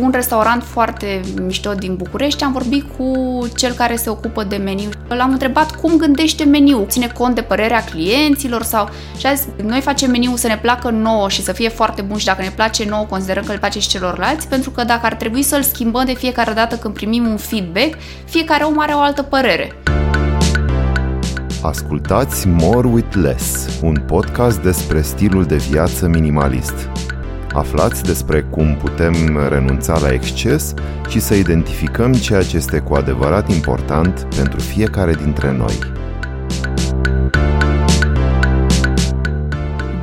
un restaurant foarte mișto din București, am vorbit cu cel care se ocupă de meniu. L-am întrebat cum gândește meniu, ține cont de părerea clienților sau... Și a zis, noi facem meniu să ne placă nouă și să fie foarte bun și dacă ne place nouă, considerăm că le place și celorlalți, pentru că dacă ar trebui să-l schimbăm de fiecare dată când primim un feedback, fiecare om are o altă părere. Ascultați More with Less, un podcast despre stilul de viață minimalist. Aflați despre cum putem renunța la exces și să identificăm ceea ce este cu adevărat important pentru fiecare dintre noi.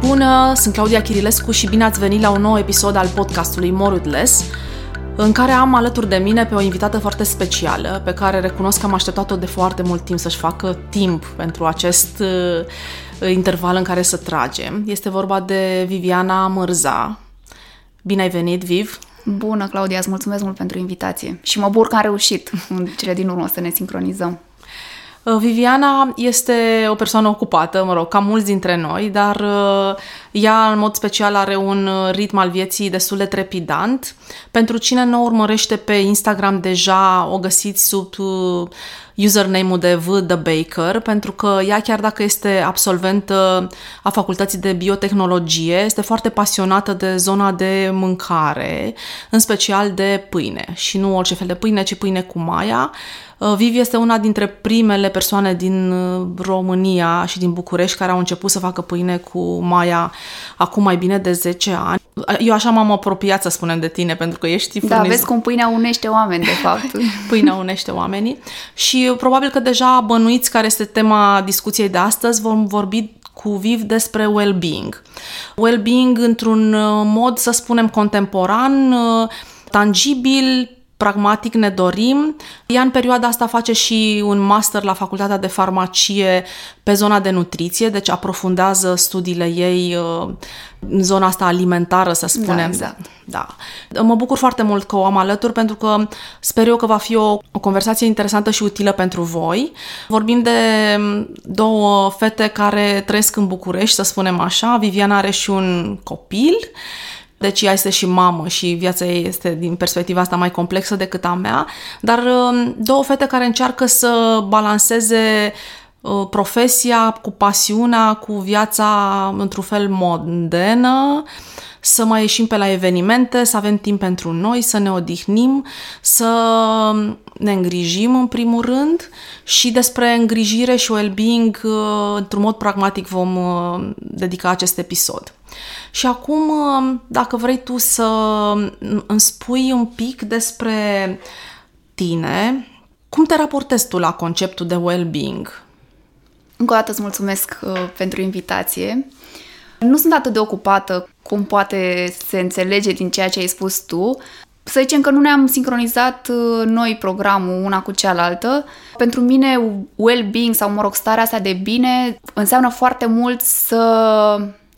Bună, sunt Claudia Chirilescu și bine ați venit la un nou episod al podcastului More with Less, în care am alături de mine pe o invitată foarte specială, pe care recunosc că am așteptat-o de foarte mult timp să-și facă timp pentru acest uh, interval în care să tragem. Este vorba de Viviana Mărza. Bine ai venit, Viv! Bună, Claudia, îți mulțumesc mult pentru invitație și mă bucur că am reușit în cele din urmă să ne sincronizăm. Uh, Viviana este o persoană ocupată, mă rog, ca mulți dintre noi, dar uh, ea în mod special are un uh, ritm al vieții destul de trepidant. Pentru cine nu urmărește pe Instagram deja, o găsiți sub username-ul de V The Baker, pentru că ea chiar dacă este absolventă a facultății de biotehnologie, este foarte pasionată de zona de mâncare, în special de pâine. Și nu orice fel de pâine, ci pâine cu maia. Uh, Vivi este una dintre primele persoane din uh, România și din București care au început să facă pâine cu maia acum mai bine de 10 ani. Eu așa m-am apropiat să spunem de tine, pentru că ești furniz... Da, vezi cum pâinea unește oameni, de fapt. pâinea unește oamenii. Și probabil că deja bănuiți care este tema discuției de astăzi, vom vorbi cu Viv despre well-being. Well-being într-un uh, mod, să spunem, contemporan, tangibil, pragmatic ne dorim. Ea în perioada asta face și un master la Facultatea de Farmacie pe zona de nutriție, deci aprofundează studiile ei uh, în zona asta alimentară, să spunem. Da, exact. da. Mă bucur foarte mult că o am alături pentru că sper eu că va fi o, o conversație interesantă și utilă pentru voi. Vorbim de două fete care trăiesc în București, să spunem așa. Viviana are și un copil deci ea este și mamă și viața ei este din perspectiva asta mai complexă decât a mea, dar um, două fete care încearcă să balanceze uh, profesia cu pasiunea, cu viața într-un fel modernă, să mai ieșim pe la evenimente, să avem timp pentru noi, să ne odihnim, să ne îngrijim în primul rând și despre îngrijire și well-being uh, într-un mod pragmatic vom uh, dedica acest episod. Și acum, um, dacă vrei tu să îmi spui un pic despre tine, cum te raportezi tu la conceptul de well-being? Încă o dată îți mulțumesc uh, pentru invitație. Nu sunt atât de ocupată cum poate se înțelege din ceea ce ai spus tu. Să zicem că nu ne-am sincronizat uh, noi programul una cu cealaltă. Pentru mine, well-being sau, mă rog, starea asta de bine înseamnă foarte mult să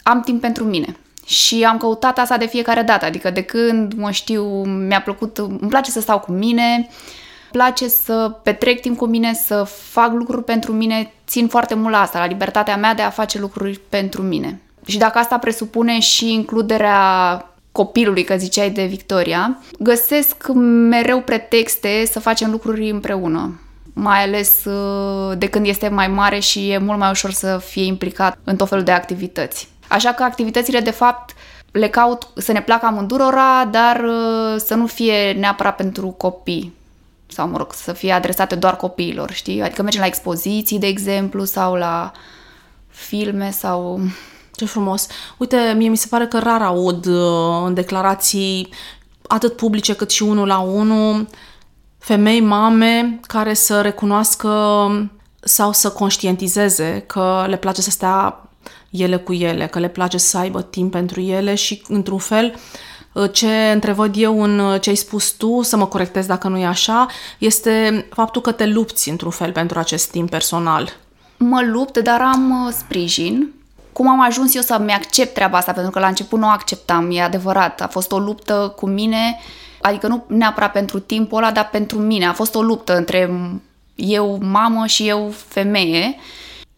am timp pentru mine. Și am căutat asta de fiecare dată, adică de când mă știu, mi-a plăcut, îmi place să stau cu mine, place să petrec timp cu mine, să fac lucruri pentru mine, țin foarte mult la asta, la libertatea mea de a face lucruri pentru mine. Și dacă asta presupune și includerea copilului, că ziceai de Victoria, găsesc mereu pretexte să facem lucruri împreună mai ales uh, de când este mai mare și e mult mai ușor să fie implicat în tot felul de activități. Așa că activitățile, de fapt, le caut să ne placă amândurora, dar uh, să nu fie neapărat pentru copii sau, mă rog, să fie adresate doar copiilor, știi? Adică mergem la expoziții, de exemplu, sau la filme sau... Ce frumos! Uite, mie mi se pare că rar aud uh, în declarații atât publice cât și unul la unul femei, mame care să recunoască sau să conștientizeze că le place să stea ele cu ele, că le place să aibă timp pentru ele și, într-un fel, ce întrevăd eu în ce ai spus tu, să mă corectez dacă nu e așa, este faptul că te lupți, într-un fel, pentru acest timp personal. Mă lupt, dar am uh, sprijin. Cum am ajuns eu să-mi accept treaba asta? Pentru că la început nu o acceptam, e adevărat. A fost o luptă cu mine, adică nu neapărat pentru timpul ăla, dar pentru mine. A fost o luptă între eu mamă și eu femeie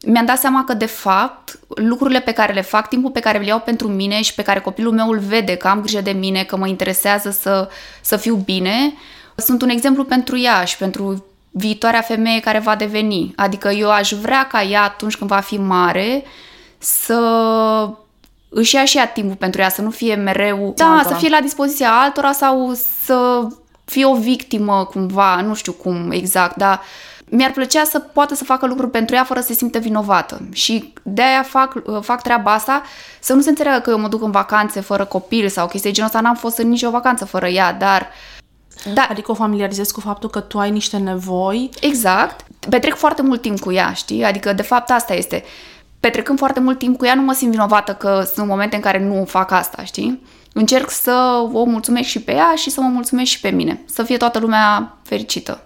mi-am dat seama că, de fapt, lucrurile pe care le fac, timpul pe care le iau pentru mine și pe care copilul meu îl vede, că am grijă de mine, că mă interesează să, să fiu bine, sunt un exemplu pentru ea și pentru viitoarea femeie care va deveni. Adică eu aș vrea ca ea, atunci când va fi mare, să își ia și ea timpul pentru ea, să nu fie mereu, da, altora. să fie la dispoziția altora sau să fie o victimă cumva, nu știu cum exact, dar mi-ar plăcea să poată să facă lucruri pentru ea fără să se simtă vinovată. Și de aia fac, fac treaba asta, să nu se înțeleagă că eu mă duc în vacanțe fără copil sau chestii genul ăsta, n-am fost în nicio vacanță fără ea, dar... Da. Adică o familiarizezi cu faptul că tu ai niște nevoi. Exact. Petrec foarte mult timp cu ea, știi? Adică, de fapt, asta este. Petrecând foarte mult timp cu ea, nu mă simt vinovată că sunt momente în care nu fac asta, știi? Încerc să o mulțumesc și pe ea și să mă mulțumesc și pe mine. Să fie toată lumea fericită.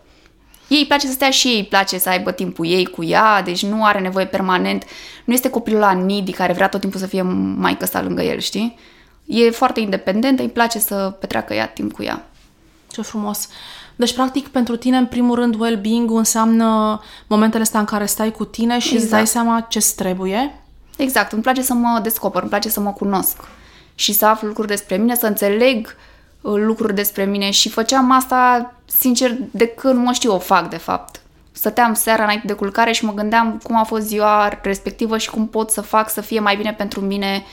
Ei îi place să stea și ei îi place să aibă timpul ei cu ea, deci nu are nevoie permanent. Nu este copilul la nidi care vrea tot timpul să fie mai sa lângă el, știi? E foarte independentă, îi place să petreacă ea timp cu ea. Ce frumos! Deci, practic, pentru tine, în primul rând, well-being înseamnă momentele astea în care stai cu tine și exact. îți dai seama ce trebuie. Exact, îmi place să mă descoper, îmi place să mă cunosc și să aflu lucruri despre mine, să înțeleg uh, lucruri despre mine și făceam asta, sincer, de când mă știu o fac, de fapt. Stăteam seara înainte de culcare și mă gândeam cum a fost ziua respectivă și cum pot să fac să fie mai bine pentru mine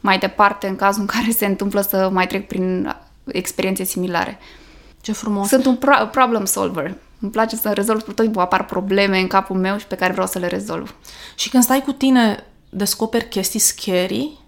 mai departe în cazul în care se întâmplă să mai trec prin experiențe similare. Ce frumos! Sunt un pro- problem solver. Îmi place să rezolv tot timpul apar probleme în capul meu și pe care vreau să le rezolv. Și când stai cu tine, descoperi chestii scary?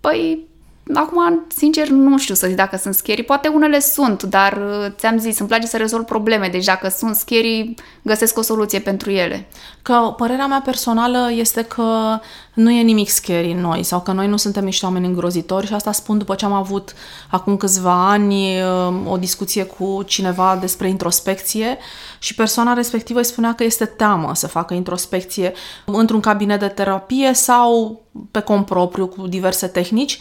Păi, Acum, sincer, nu știu să zic dacă sunt scary. Poate unele sunt, dar uh, ți-am zis, îmi place să rezolv probleme. Deci dacă sunt scary, găsesc o soluție pentru ele. Că părerea mea personală este că nu e nimic scary în noi sau că noi nu suntem niște oameni îngrozitori și asta spun după ce am avut acum câțiva ani uh, o discuție cu cineva despre introspecție și persoana respectivă îi spunea că este teamă să facă introspecție într-un cabinet de terapie sau pe cont propriu cu diverse tehnici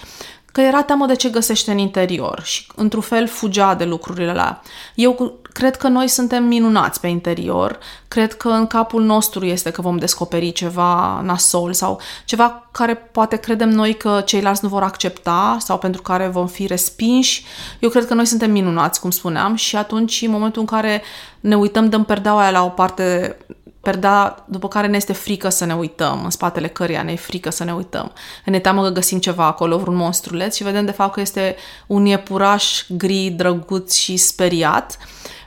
că era teamă de ce găsește în interior și, într-un fel, fugea de lucrurile alea. Eu cred că noi suntem minunați pe interior, cred că în capul nostru este că vom descoperi ceva nasol sau ceva care poate credem noi că ceilalți nu vor accepta sau pentru care vom fi respinși. Eu cred că noi suntem minunați, cum spuneam, și atunci, în momentul în care ne uităm, dăm perdeaua aia la o parte perda după care ne este frică să ne uităm, în spatele căreia ne e frică să ne uităm. Ne teamă că găsim ceva acolo, vreun monstruleț și vedem de fapt că este un iepuraș gri, drăguț și speriat.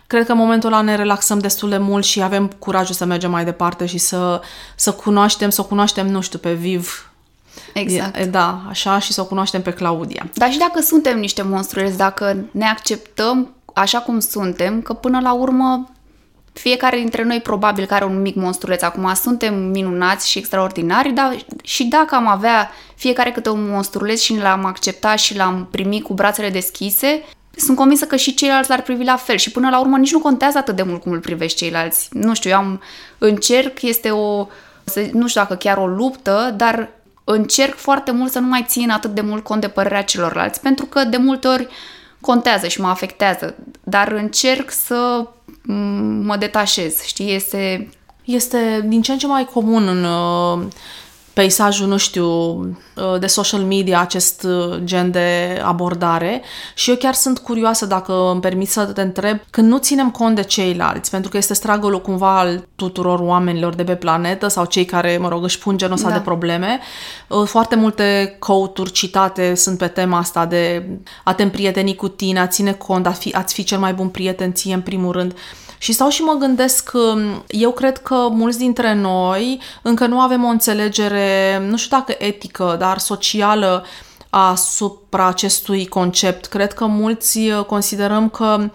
Cred că în momentul ăla ne relaxăm destul de mult și avem curajul să mergem mai departe și să, să cunoaștem, să o cunoaștem, nu știu, pe Viv, Exact. E, da, așa și să o cunoaștem pe Claudia. Dar și dacă suntem niște monstruezi, dacă ne acceptăm așa cum suntem, că până la urmă fiecare dintre noi probabil că are un mic monstruleț. Acum suntem minunați și extraordinari, dar și dacă am avea fiecare câte un monstruleț și l-am acceptat și l-am primit cu brațele deschise, sunt convinsă că și ceilalți l-ar privi la fel și până la urmă nici nu contează atât de mult cum îl privești ceilalți. Nu știu, eu am încerc, este o, nu știu dacă chiar o luptă, dar încerc foarte mult să nu mai țin atât de mult cont de părerea celorlalți, pentru că de multe ori contează și mă afectează, dar încerc să mă detașez, știi? Este... Este din ce în ce mai comun în uh, peisajul, nu știu, uh, de social media, acest uh, gen de abordare și eu chiar sunt curioasă dacă îmi permit să te întreb, când nu ținem cont de ceilalți, pentru că este stragolul cumva al tuturor oamenilor de pe planetă sau cei care, mă rog, își pun genul ăsta da. de probleme, foarte multe căuturi citate sunt pe tema asta de a te împrieteni cu tine, a ține cont, a fi, ați fi cel mai bun prieten ție în primul rând. Și stau și mă gândesc, eu cred că mulți dintre noi încă nu avem o înțelegere, nu știu dacă etică, dar socială asupra acestui concept. Cred că mulți uh, considerăm că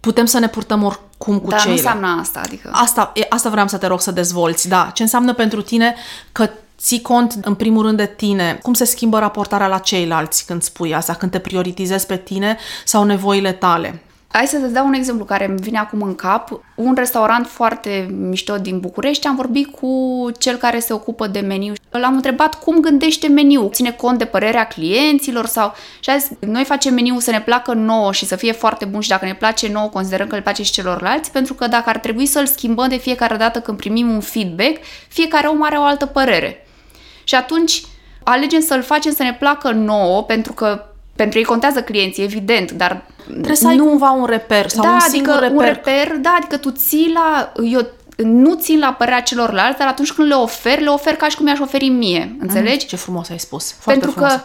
putem să ne purtăm oricum cu Dar ceilalți. nu înseamnă asta, adică... Asta, asta vreau să te rog să dezvolți, da. Ce înseamnă pentru tine că ții cont în primul rând de tine, cum se schimbă raportarea la ceilalți când spui asta, când te prioritizezi pe tine sau nevoile tale? Hai să-ți dau un exemplu care îmi vine acum în cap. Un restaurant foarte mișto din București, am vorbit cu cel care se ocupă de meniu. L-am întrebat cum gândește meniu. Ține cont de părerea clienților sau... Și a zis, noi facem meniu să ne placă nouă și să fie foarte bun și dacă ne place nouă, considerăm că le place și celorlalți, pentru că dacă ar trebui să-l schimbăm de fiecare dată când primim un feedback, fiecare om are o altă părere. Și atunci alegem să-l facem să ne placă nouă, pentru că pentru ei contează clienții, evident, dar Trebuie să ai nu, cumva un reper sau da, un singur adică reper. un reper, da, adică tu ții la, eu nu țin la părerea celorlalți, dar atunci când le ofer, le ofer ca și cum mi-aș oferi mie, înțelegi? Ce frumos ai spus. Foarte Pentru frumos. că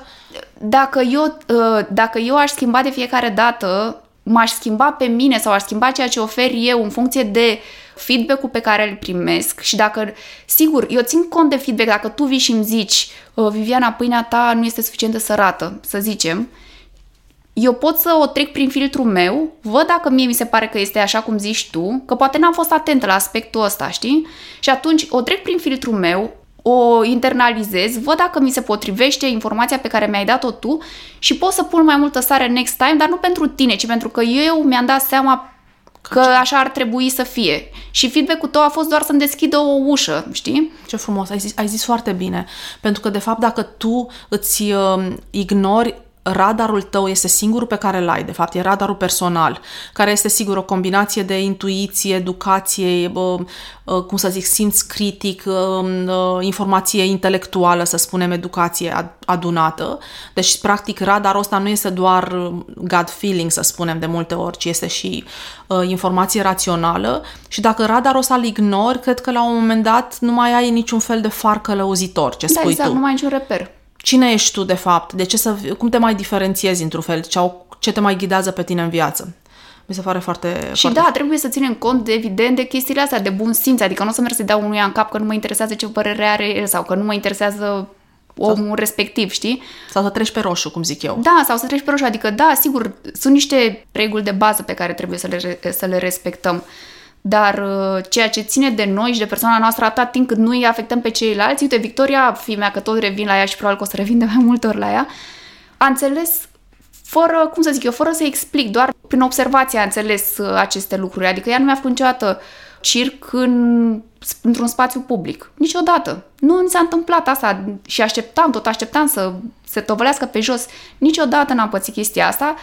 dacă eu, uh, dacă eu aș schimba de fiecare dată, m-aș schimba pe mine sau aș schimba ceea ce ofer eu în funcție de feedback-ul pe care îl primesc și dacă, sigur, eu țin cont de feedback, dacă tu vii și îmi zici, "Uh, Viviana, pâinea ta nu este suficient de sărată, să zicem, eu pot să o trec prin filtrul meu, văd dacă mie mi se pare că este așa cum zici tu, că poate n-am fost atentă la aspectul ăsta, știi? Și atunci o trec prin filtrul meu, o internalizez, văd dacă mi se potrivește informația pe care mi-ai dat-o tu și pot să pun mai multă sare next time, dar nu pentru tine, ci pentru că eu mi-am dat seama că așa ar trebui să fie. Și feedback-ul tău a fost doar să-mi deschidă o ușă, știi? Ce frumos, ai zis, ai zis foarte bine. Pentru că, de fapt, dacă tu îți uh, ignori radarul tău este singurul pe care îl ai, de fapt, e radarul personal, care este sigur o combinație de intuiție, educație, uh, uh, cum să zic, simț critic, uh, uh, informație intelectuală, să spunem, educație ad- adunată. Deci, practic, radarul ăsta nu este doar uh, gut feeling, să spunem, de multe ori, ci este și uh, informație rațională și dacă radarul ăsta îl ignori, cred că la un moment dat nu mai ai niciun fel de far călăuzitor, ce Da, spui exact, tu. nu mai ai niciun reper. Cine ești tu, de fapt? De ce să, cum te mai diferențiezi într-un fel? Ce, au, ce te mai ghidează pe tine în viață? Mi se pare foarte... Și foarte da, trebuie să ținem cont, de, evident, de chestiile astea, de bun simț. Adică nu o să merg să-i dau unuia în cap că nu mă interesează ce părere are el sau că nu mă interesează omul respectiv, știi? Sau să treci pe roșu, cum zic eu. Da, sau să treci pe roșu. Adică, da, sigur, sunt niște reguli de bază pe care trebuie să le, să le respectăm. Dar uh, ceea ce ține de noi și de persoana noastră atât timp cât nu îi afectăm pe ceilalți, uite, Victoria, fii mea, că tot revin la ea și probabil că o să revin de mai multe ori la ea, a înțeles fără, cum să zic eu, fără să explic, doar prin observație a înțeles uh, aceste lucruri. Adică ea nu mi-a făcut niciodată circ în, într-un spațiu public. Niciodată. Nu mi s-a întâmplat asta și așteptam, tot așteptam să se tovălească pe jos. Niciodată n-am pățit chestia asta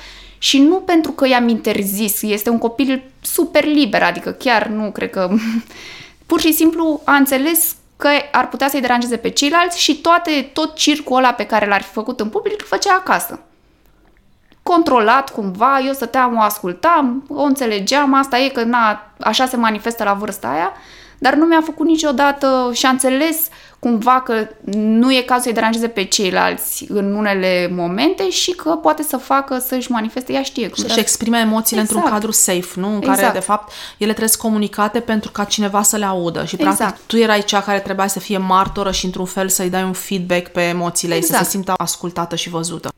și nu pentru că i-am interzis. Este un copil super liber, adică chiar nu cred că... Pur și simplu a înțeles că ar putea să-i deranjeze pe ceilalți și toate, tot circul ăla pe care l-ar fi făcut în public îl făcea acasă controlat cumva, eu stăteam, o ascultam, o înțelegeam, asta e că na, așa se manifestă la vârsta aia, dar nu mi-a făcut niciodată și a înțeles cumva că nu e cazul să-i deranjeze pe ceilalți în unele momente și că poate să facă să-și manifeste, ea știe cum. Și exprime emoțiile Exact. într-un cadru safe, nu? În care, Exact. de fapt, ele trebuie comunicate pentru ca cineva să le audă. Și, Exact. practic, tu erai cea care trebuia să fie martoră și, într-un fel, să-i dai un feedback pe emoțiile ei, să Exact. se simtă ascultată și văzută.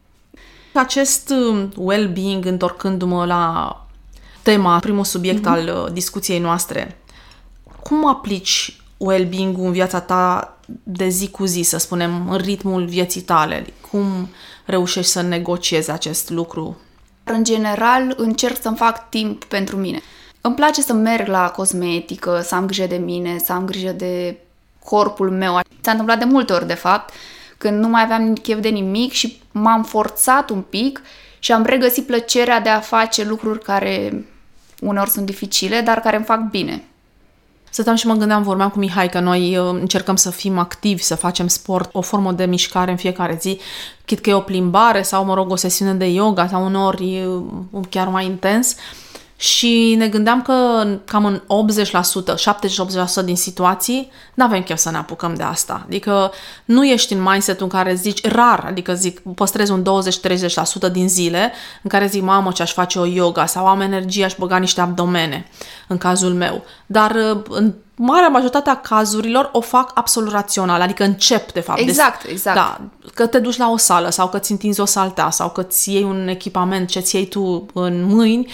Acest uh, well-being, întorcându-mă la tema, primul subiect Mhm. al uh, discuției noastre, cum aplici well-being-ul în viața ta de zi cu zi, să spunem, în ritmul vieții tale? Cum reușești să negociezi acest lucru? În general, încerc să-mi fac timp pentru mine. Îmi place să merg la cosmetică, să am grijă de mine, să am grijă de corpul meu. S-a întâmplat de multe ori, de fapt, când nu mai aveam chef de nimic și m-am forțat un pic și am regăsit plăcerea de a face lucruri care uneori sunt dificile, dar care îmi fac bine. Stăteam și mă gândeam, vorbeam cu Mihai că noi uh, încercăm să fim activi, să facem sport, o formă de mișcare în fiecare zi, chit că e o plimbare sau, mă rog, o sesiune de yoga sau uneori uh, chiar mai intens. Și ne gândeam că cam în 80%, 70-80% din situații nu avem chef să ne apucăm de asta. Adică nu ești în mindset-ul în care zici rar, adică zic, păstrez un 20-30% din zile în care zic, mamă, ce aș face o yoga sau am energie, aș băga niște abdomene, în cazul meu. Dar uh, în marea majoritatea cazurilor o fac absolut rațional, adică încep, de fapt. Exact, exact. Da, că te duci la o sală sau că ți întinzi o saltea sau că ți iei un echipament ce ți iei tu în mâini,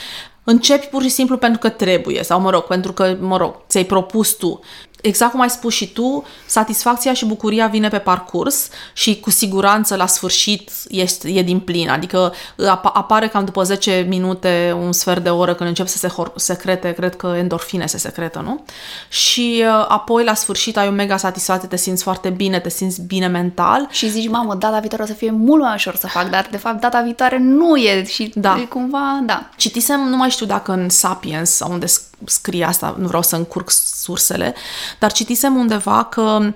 începi pur și simplu pentru că trebuie sau, mă rog, pentru că, mă rog, ți-ai propus tu. Exact cum ai spus și tu, satisfacția și bucuria vine pe parcurs și cu siguranță la sfârșit este, e din plin. Adică ap- apare cam după 10 minute, un sfert de oră, când încep să se secrete, cred că endorfine se secretă, nu? Și uh, apoi la sfârșit ai o mega satisfacție, te simți foarte bine, te simți bine mental. Și zici, mamă, data viitoare o să fie mult mai ușor să fac, dar de fapt data viitoare nu e și da. cumva, da. Citisem, nu mai știu dacă în Sapiens, sau unde scrie asta, nu vreau să încurc sursele, dar citisem undeva că uh,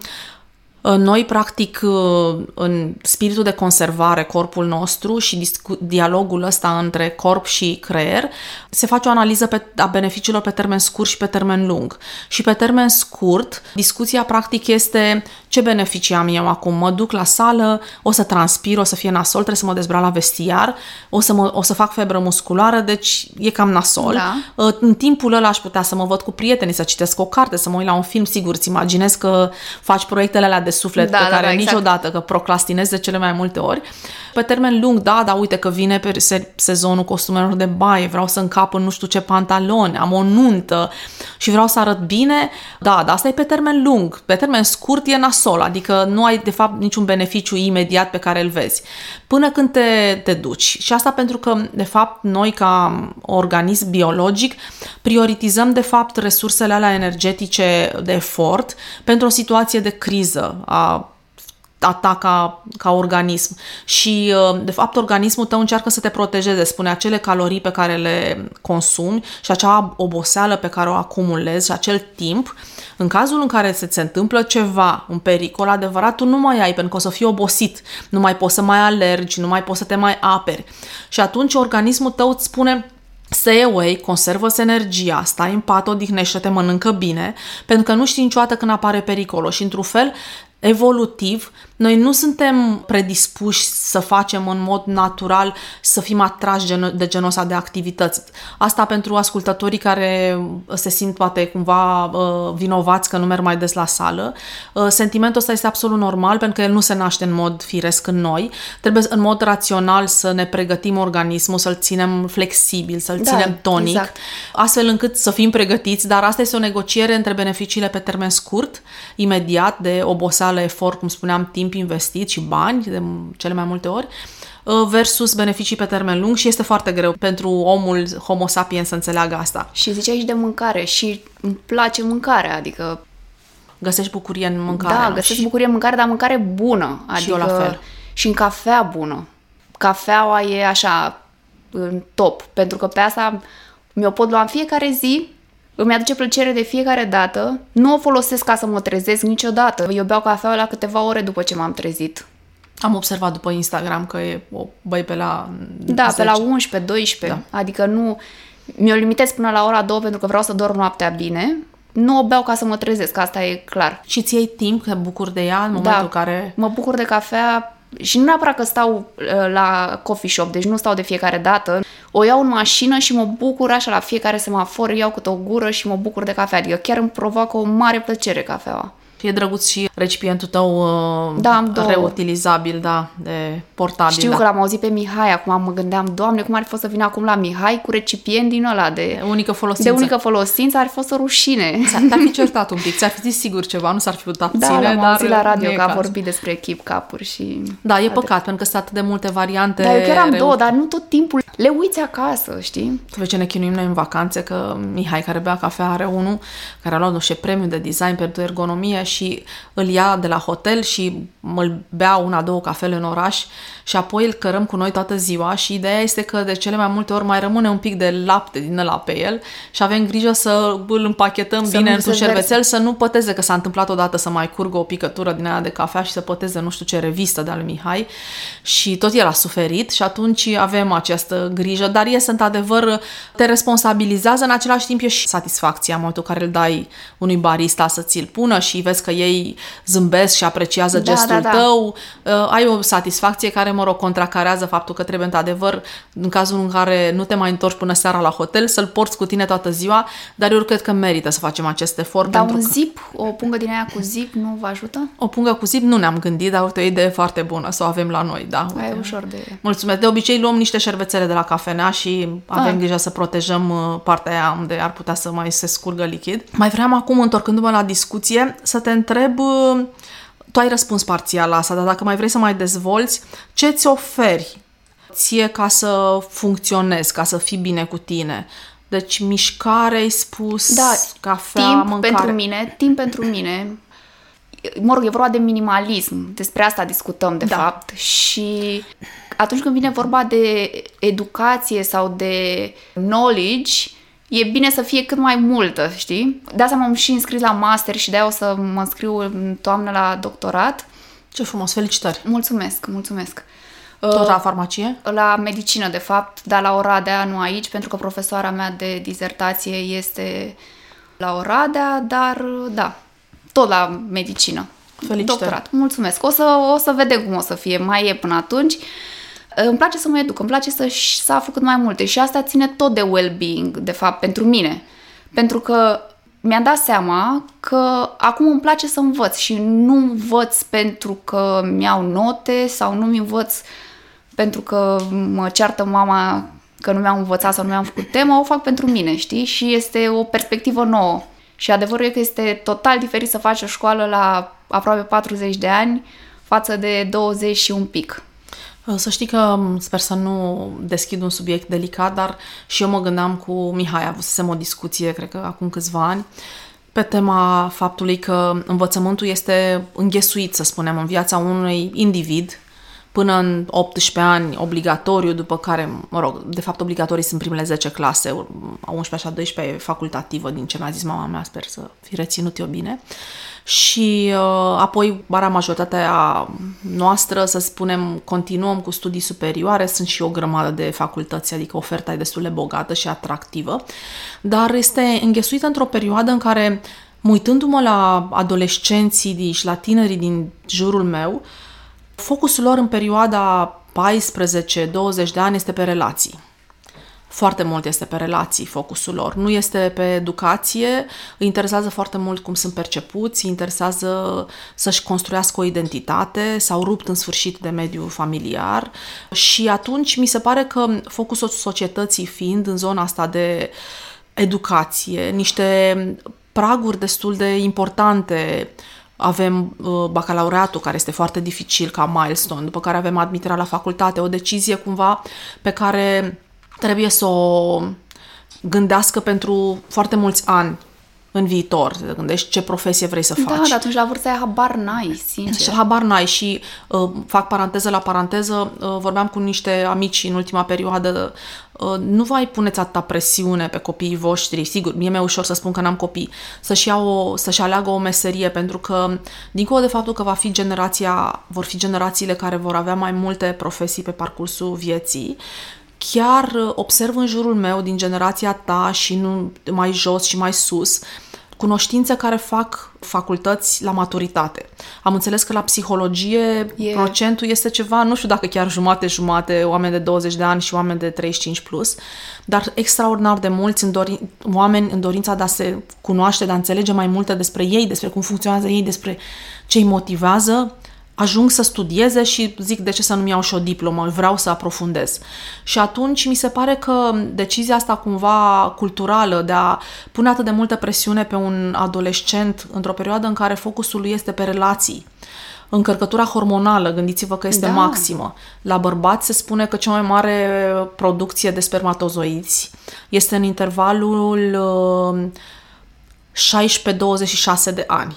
noi, practic, uh, în spiritul de conservare, corpul nostru și dialogul ăsta între corp și creier, se face o analiză pe, a beneficiilor pe termen scurt și pe termen lung. Și pe termen scurt, discuția practic este ce beneficii am eu acum? Mă duc la sală, o să transpir, o să fie nasol, trebuie să mă dezbrac la vestiar, o să, mă, o să fac febră musculară, deci e cam nasol. Da. Uh, în timpul ăla aș putea să mă văd cu prietenii, să citesc o carte, să mă uit la un film, sigur, îți imaginezi că faci proiectele alea de suflet da, pe da, care da, exact. niciodată, că procrastinezi de cele mai multe ori. Pe termen lung, da, dar uite că vine pe sezonul costumelor de baie, vreau să încap în nu știu ce pantaloni, am o nuntă și vreau să arăt bine, da, dar asta e pe termen lung. Pe termen scurt e nasol nasol, adică nu ai de fapt niciun beneficiu imediat pe care îl vezi. Până când te, te duci. Și asta pentru că, de fapt, noi ca organism biologic prioritizăm, de fapt, resursele alea energetice de efort pentru o situație de criză a ataca ca, ca organism. Și, uh, de fapt, organismul tău încearcă să te protejeze, spune acele calorii pe care le consumi și acea oboseală pe care o acumulezi și acel timp în cazul în care se, se întâmplă ceva, un pericol adevărat, tu nu mai ai pentru că o să fii obosit, nu mai poți să mai alergi, nu mai poți să te mai aperi. Și atunci organismul tău îți spune Stay away, conservă-ți energia, stai în pat, odihnește-te, mănâncă bine, pentru că nu știi niciodată când apare pericolul și, într-un fel, evolutiv, noi nu suntem predispuși să facem în mod natural să fim atrași de genul ăsta de activități. Asta pentru ascultătorii care se simt poate cumva uh, vinovați că nu merg mai des la sală. Uh, sentimentul ăsta este absolut normal pentru că el nu se naște în mod firesc în noi. Trebuie în mod rațional să ne pregătim organismul, să-l ținem flexibil, să-l da, ținem tonic, exact. astfel încât să fim pregătiți, dar asta este o negociere între beneficiile pe termen scurt, imediat, de oboseală, efort, cum spuneam, timp timp investit și bani, de cele mai multe ori, uh, versus beneficii pe termen lung și este foarte greu pentru omul homo sapiens să înțeleagă asta. Și ziceai și de mâncare și îmi place mâncarea, adică... Găsești bucurie în mâncare. Da, găsești și... bucurie în mâncare, dar mâncare bună. Adică... Și eu la adică fel. Și în cafea bună. Cafeaua e așa, în top, pentru că pe asta mi-o pot lua în fiecare zi îmi aduce plăcere de fiecare dată. Nu o folosesc ca să mă trezesc niciodată. Eu beau cafea la câteva ore după ce m-am trezit. Am observat după Instagram că e o băi pe la Da, 10. pe la 11, 12. Da. Adică nu... Mi-o limitez până la ora 2 pentru că vreau să dorm noaptea bine. Nu o beau ca să mă trezesc, asta e clar. Și ți iei timp, te bucuri de ea în momentul da, care... mă bucur de cafea și nu neapărat că stau uh, la coffee shop, deci nu stau de fiecare dată. O iau în mașină și mă bucur așa la fiecare semafor, iau câte o gură și mă bucur de cafea. Adică chiar îmi provoacă o mare plăcere cafeaua. E drăguț și recipientul tău uh, da, am reutilizabil, da, de portabil. Știu da. că l-am auzit pe Mihai, acum mă gândeam, doamne, cum ar fi fost să vină acum la Mihai cu recipient din ăla de, de unică folosință. De unică folosință, ar fi fost o rușine. Te-ar fi certat un pic, ți-ar fi zis sigur ceva, nu s-ar fi putut abține, da, l-am dar auzit la radio că a vorbit despre echip capuri și... Da, e păcat, pentru că sunt atât de multe variante. Da, eu chiar am reu... două, dar nu tot timpul le uiți acasă, știi? Tu vezi ce ne chinuim noi în vacanțe, că Mihai care bea cafea are unul care a luat nu știu premiu de design pentru ergonomie și îl ia de la hotel și îl bea una, două cafele în oraș și apoi îl cărăm cu noi toată ziua și ideea este că de cele mai multe ori mai rămâne un pic de lapte din ăla pe el și avem grijă să îl împachetăm să bine într-un șervețel, să nu păteze că s-a întâmplat odată să mai curgă o picătură din aia de cafea și să păteze nu știu ce revistă de-a lui Mihai și tot el a suferit și atunci avem această grijă, dar este într-adevăr te responsabilizează, în același timp e și satisfacția în momentul care îl dai unui barista să ți-l pună și vezi că ei zâmbesc și apreciază da, gestul da, da. tău, uh, ai o satisfacție care, mă rog, contracarează faptul că trebuie, într-adevăr, în cazul în care nu te mai întorci până seara la hotel, să-l porți cu tine toată ziua, dar eu cred că merită să facem acest efort. Dar un că... zip, o pungă din aia cu zip nu vă ajută? O pungă cu zip nu ne-am gândit, dar uite, o idee foarte bună să o avem la noi, da. Uite. E ușor de... Mulțumesc. De obicei luăm niște șervețele de la cafenea și avem Ah. grijă să protejăm uh, partea aia unde ar putea să mai se scurgă lichid. Mai vreau acum, întorcându-mă la discuție, să te întreb, uh, tu ai răspuns parțial la asta, dar dacă mai vrei să mai dezvolți, ce ți oferi ție ca să funcționezi, ca să fii bine cu tine? Deci mișcare, ai spus, Da, cafea, timp mâncare. pentru mine, timp pentru mine. Mă rog, e vorba de minimalism, despre asta discutăm de Da. fapt și atunci când vine vorba de educație sau de knowledge, e bine să fie cât mai multă, știi? De asta m-am și înscris la master și de-aia o să mă înscriu în toamnă la doctorat. Ce frumos, felicitări! Mulțumesc, mulțumesc. Tot la farmacie? La medicină, de fapt, dar la Oradea, nu aici, pentru că profesoara mea de dizertație este la Oradea, dar da, tot la medicină. Felicitări. Doctorat. Mulțumesc. O să, o să vedem cum o să fie. Mai e până atunci. Îmi place să mă educ, îmi place să, să aflu cât mai multe și asta ține tot de well-being, de fapt, pentru mine. Pentru că mi-am dat seama că acum îmi place să învăț și nu învăț pentru că mi-au note sau nu-mi învăț pentru că mă ceartă mama că nu mi-am învățat sau nu mi-am făcut tema, o fac pentru mine, știi? Și este o perspectivă nouă. Și adevărul e că este total diferit să faci o școală la aproape 40 de ani față de 20 și un pic. Să știi că m, sper să nu deschid un subiect delicat, dar și eu mă gândeam cu Mihai, avusesem o discuție, cred că acum câțiva ani, pe tema faptului că învățământul este înghesuit, să spunem, în viața unui individ până în 18 ani obligatoriu, după care, mă rog, de fapt obligatorii sunt primele 10 clase, a 11 și a 12 e facultativă din ce mi-a zis mama mea, sper să fi reținut eu bine. Și uh, apoi, marea majoritatea noastră, să spunem, continuăm cu studii superioare, sunt și o grămadă de facultăți, adică oferta e destul de bogată și atractivă, dar este înghesuită într-o perioadă în care, uitându-mă la adolescenții din- și la tinerii din jurul meu, focusul lor în perioada 14-20 de ani este pe relații. Foarte mult este pe relații focusul lor. Nu este pe educație, îi interesează foarte mult cum sunt percepuți, îi interesează să-și construiască o identitate, s-au rupt în sfârșit de mediul familiar și atunci mi se pare că focusul societății fiind în zona asta de educație, niște praguri destul de importante avem uh, bacalaureatul, care este foarte dificil ca milestone, după care avem admiterea la facultate, o decizie cumva pe care trebuie să o gândească pentru foarte mulți ani în viitor. Te gândești ce profesie vrei să faci. Da, dar atunci la vârsta aia habar n-ai, Și sincer. habar n-ai și uh, fac paranteză la paranteză, uh, vorbeam cu niște amici în ultima perioadă, uh, nu vă puneți atâta presiune pe copiii voștri, sigur, mie mi-e ușor să spun că n-am copii, să-și, ia o, să-și aleagă o meserie, pentru că, dincolo de faptul că va fi generația, vor fi generațiile care vor avea mai multe profesii pe parcursul vieții, chiar uh, observ în jurul meu, din generația ta și nu mai jos și mai sus, cunoștințe care fac facultăți la maturitate. Am înțeles că la psihologie E- procentul este ceva, nu știu dacă chiar jumate-jumate, oameni de 20 de ani și oameni de 35 plus, dar extraordinar de mulți în dori- oameni în dorința de a se cunoaște, de a înțelege mai multe despre ei, despre cum funcționează ei, despre ce îi motivează, ajung să studieze și zic de ce să nu-mi iau și o diplomă, vreau să aprofundez. Și atunci mi se pare că decizia asta cumva culturală de a pune atât de multă presiune pe un adolescent într-o perioadă în care focusul lui este pe relații, încărcătura hormonală, gândiți-vă că este Da. maximă. La bărbați se spune că cea mai mare producție de spermatozoizi este în intervalul uh, 16-26 de ani.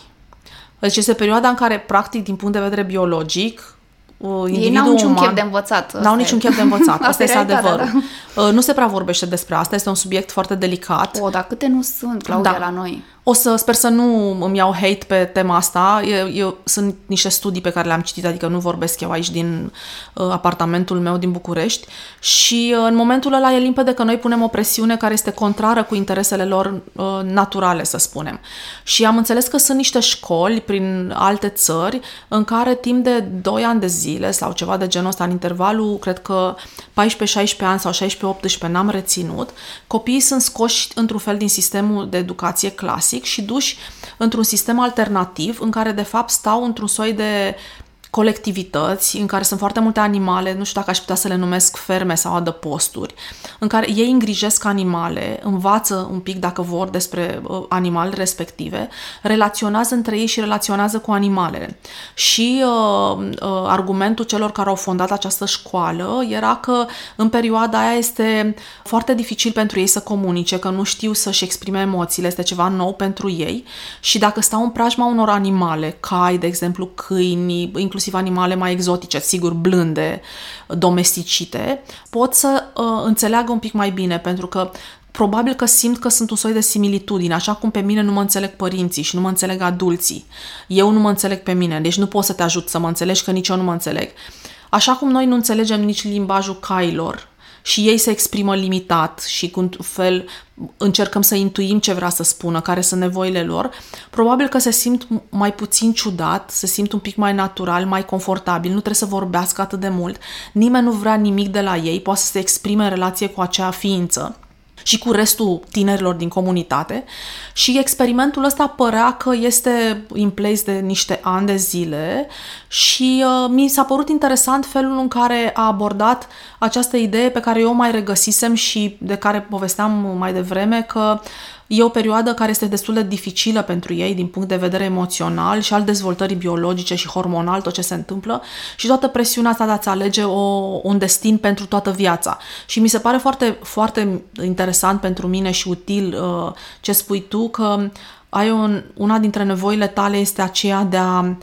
Deci este perioada în care, practic, din punct de vedere biologic, uh, Ei individul n-au niciun uman, chef de învățat. asta N-au e. niciun chef de învățat. Asta, Asta e este realitatea, adevărul. Uh, Nu se prea vorbește despre asta, este un subiect foarte delicat. O, dar câte nu sunt, Claudia, Da. la noi? O să sper să nu îmi iau hate pe tema asta. Eu, eu, sunt niște studii pe care le-am citit, adică nu vorbesc eu aici din uh, apartamentul meu din București și uh, în momentul ăla e limpede că noi punem o presiune care este contrară cu interesele lor uh, naturale, să spunem. Și am înțeles că sunt niște școli prin alte țări în care timp de 2 ani de zile sau ceva de genul ăsta, în intervalul, cred că 14-16 ani sau 16-18 n-am reținut, copiii sunt scoși într-un fel din sistemul de educație clasic și duși într-un sistem alternativ în care de fapt stau într-un soi de colectivități în care sunt foarte multe animale, nu știu dacă aș putea să le numesc ferme sau adăposturi, în care ei îngrijesc animale, învață un pic dacă vor despre uh, animalele respective, relaționează între ei și relaționează cu animalele. Și uh, uh, argumentul celor care au fondat această școală era că în perioada aia este foarte dificil pentru ei să comunice, că nu știu să-și exprime emoțiile, este ceva nou pentru ei și dacă stau în preajma unor animale, cai, de exemplu, câini, inclusiv animale mai exotice, sigur, blânde, domesticite, pot să uh, înțeleagă un pic mai bine, pentru că probabil că simt că sunt un soi de similitudine, așa cum pe mine nu mă înțeleg părinții și nu mă înțeleg adulții. Eu nu mă înțeleg pe mine, deci nu pot să te ajut să mă înțelegi, că nici eu nu mă înțeleg. Așa cum noi nu înțelegem nici limbajul cailor, și ei se exprimă limitat și cu un fel încercăm să intuim ce vrea să spună, care sunt nevoile lor, probabil că se simt mai puțin ciudat, se simt un pic mai natural, mai confortabil, nu trebuie să vorbească atât de mult, nimeni nu vrea nimic de la ei, poate să se exprime în relație cu acea ființă și cu restul tinerilor din comunitate. Și experimentul ăsta părea că este in place de niște ani de zile și uh, mi s-a părut interesant felul în care a abordat această idee pe care eu mai regăsisem și de care povesteam mai devreme că E o perioadă care este destul de dificilă pentru ei din punct de vedere emoțional și al dezvoltării biologice și hormonal, tot ce se întâmplă și toată presiunea asta de a-ți alege o, un destin pentru toată viața. Și mi se pare foarte, foarte interesant pentru mine și util uh, ce spui tu, că ai un, una dintre nevoile tale este aceea de a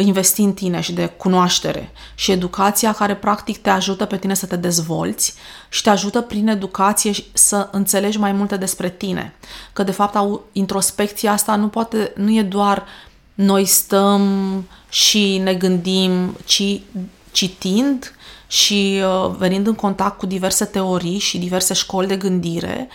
investi în tine și de cunoaștere și educația care practic te ajută pe tine să te dezvolți și te ajută prin educație să înțelegi mai multe despre tine. Că de fapt introspecția asta nu poate nu e doar noi stăm și ne gândim, ci citind și uh, venind în contact cu diverse teorii și diverse școli de gândire,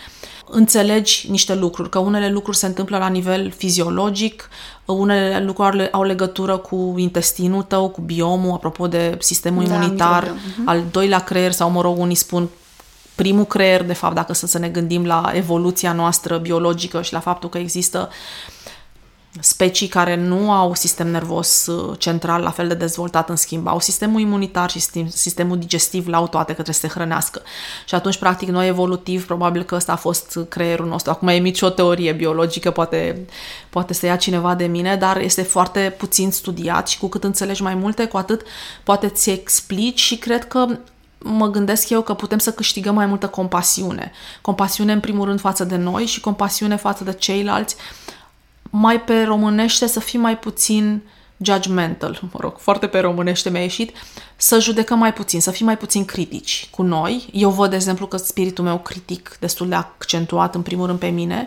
înțelegi niște lucruri, că unele lucruri se întâmplă la nivel fiziologic, unele lucruri au legătură cu intestinul tău, cu biomul, apropo de sistemul da, imunitar, uh-huh. al doilea creier sau, mă rog, unii spun primul creier, de fapt, dacă să, să ne gândim la evoluția noastră biologică și la faptul că există specii care nu au sistem nervos uh, central la fel de dezvoltat, în schimb, au sistemul imunitar și sistemul digestiv la toate că trebuie să se hrănească. Și atunci, practic, noi evolutiv, probabil că ăsta a fost creierul nostru. Acum emit și o teorie biologică, poate, poate să ia cineva de mine, dar este foarte puțin studiat și cu cât înțelegi mai multe, cu atât poate ți explici și cred că mă gândesc eu că putem să câștigăm mai multă compasiune. Compasiune, în primul rând, față de noi și compasiune față de ceilalți, mai pe românește să fii mai puțin judgmental, mă rog, foarte pe românește mi-a ieșit, să judecăm mai puțin, să fim mai puțin critici cu noi. Eu văd, de exemplu, că spiritul meu critic destul de accentuat, în primul rând pe mine,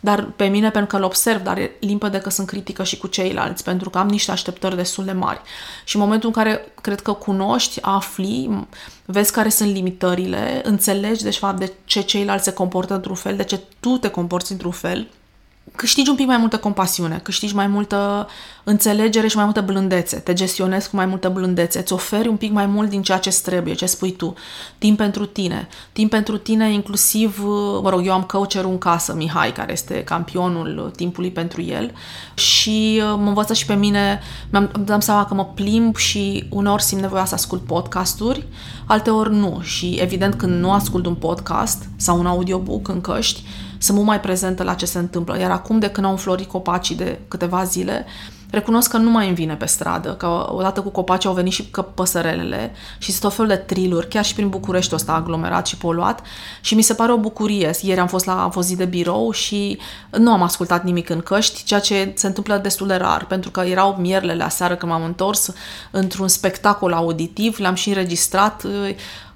dar pe mine pentru că îl observ, dar e limpede că sunt critică și cu ceilalți, pentru că am niște așteptări destul de mari. Și în momentul în care cred că cunoști, afli, vezi care sunt limitările, înțelegi de fapt de ce ceilalți se comportă într-un fel, de ce tu te comporți într-un fel, câștigi un pic mai multă compasiune, câștigi mai multă înțelegere și mai multă blândețe, te gestionezi cu mai multă blândețe, îți oferi un pic mai mult din ceea ce trebuie, ce spui tu, timp pentru tine, timp pentru tine inclusiv, mă rog, eu am coacherul în casă, Mihai, care este campionul timpului pentru el și uh, mă învăță și pe mine, mi-am dăm seama că mă plimb și uneori simt nevoia să ascult podcasturi, alteori nu. Și evident când nu ascult un podcast sau un audiobook în căști, sunt mult mai prezentă la ce se întâmplă. Iar acum, de când au înflorit copacii de câteva zile, recunosc că nu mai îmi vine pe stradă, că odată cu copacii au venit și că păsărelele și sunt tot felul de triluri, chiar și prin București ăsta aglomerat și poluat și mi se pare o bucurie. Ieri am fost la am fost zi de birou și nu am ascultat nimic în căști, ceea ce se întâmplă destul de rar, pentru că erau mierlele aseară când m-am întors într-un spectacol auditiv, l-am și înregistrat,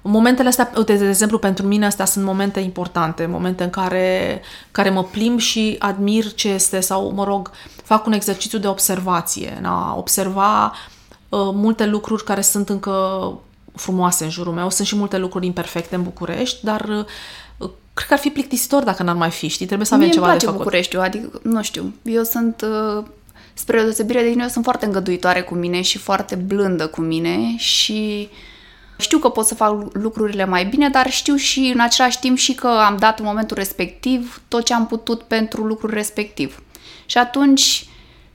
Momentele astea, uite, de exemplu, pentru mine astea sunt momente importante, momente în care, care mă plimb și admir ce este sau, mă rog, fac un exercițiu de observație, în a observa uh, multe lucruri care sunt încă frumoase în jurul meu. Sunt și multe lucruri imperfecte în București, dar uh, cred că ar fi plictisitor dacă n-ar mai fi, știi? Trebuie să avem Mie ceva place de făcut. Bucureștiul, adică, nu știu, eu sunt... Uh spre deosebire de tine, eu sunt foarte îngăduitoare cu mine și foarte blândă cu mine și știu că pot să fac lucrurile mai bine, dar știu și în același timp și că am dat în momentul respectiv tot ce am putut pentru lucrul respectiv. Și atunci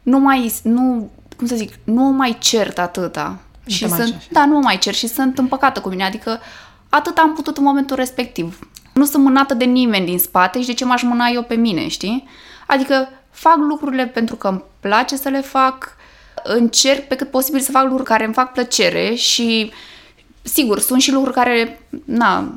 nu mai, nu, cum să zic, nu mai cert atâta Nu și te mai sunt, ceri. da, nu mă mai cer și sunt împăcată cu mine, adică atât am putut în momentul respectiv. Nu sunt mânată de nimeni din spate și de ce m-aș mâna eu pe mine, știi? Adică fac lucrurile pentru că îmi place să le fac, încerc pe cât posibil să fac lucruri care îmi fac plăcere și sigur, sunt și lucruri care, na,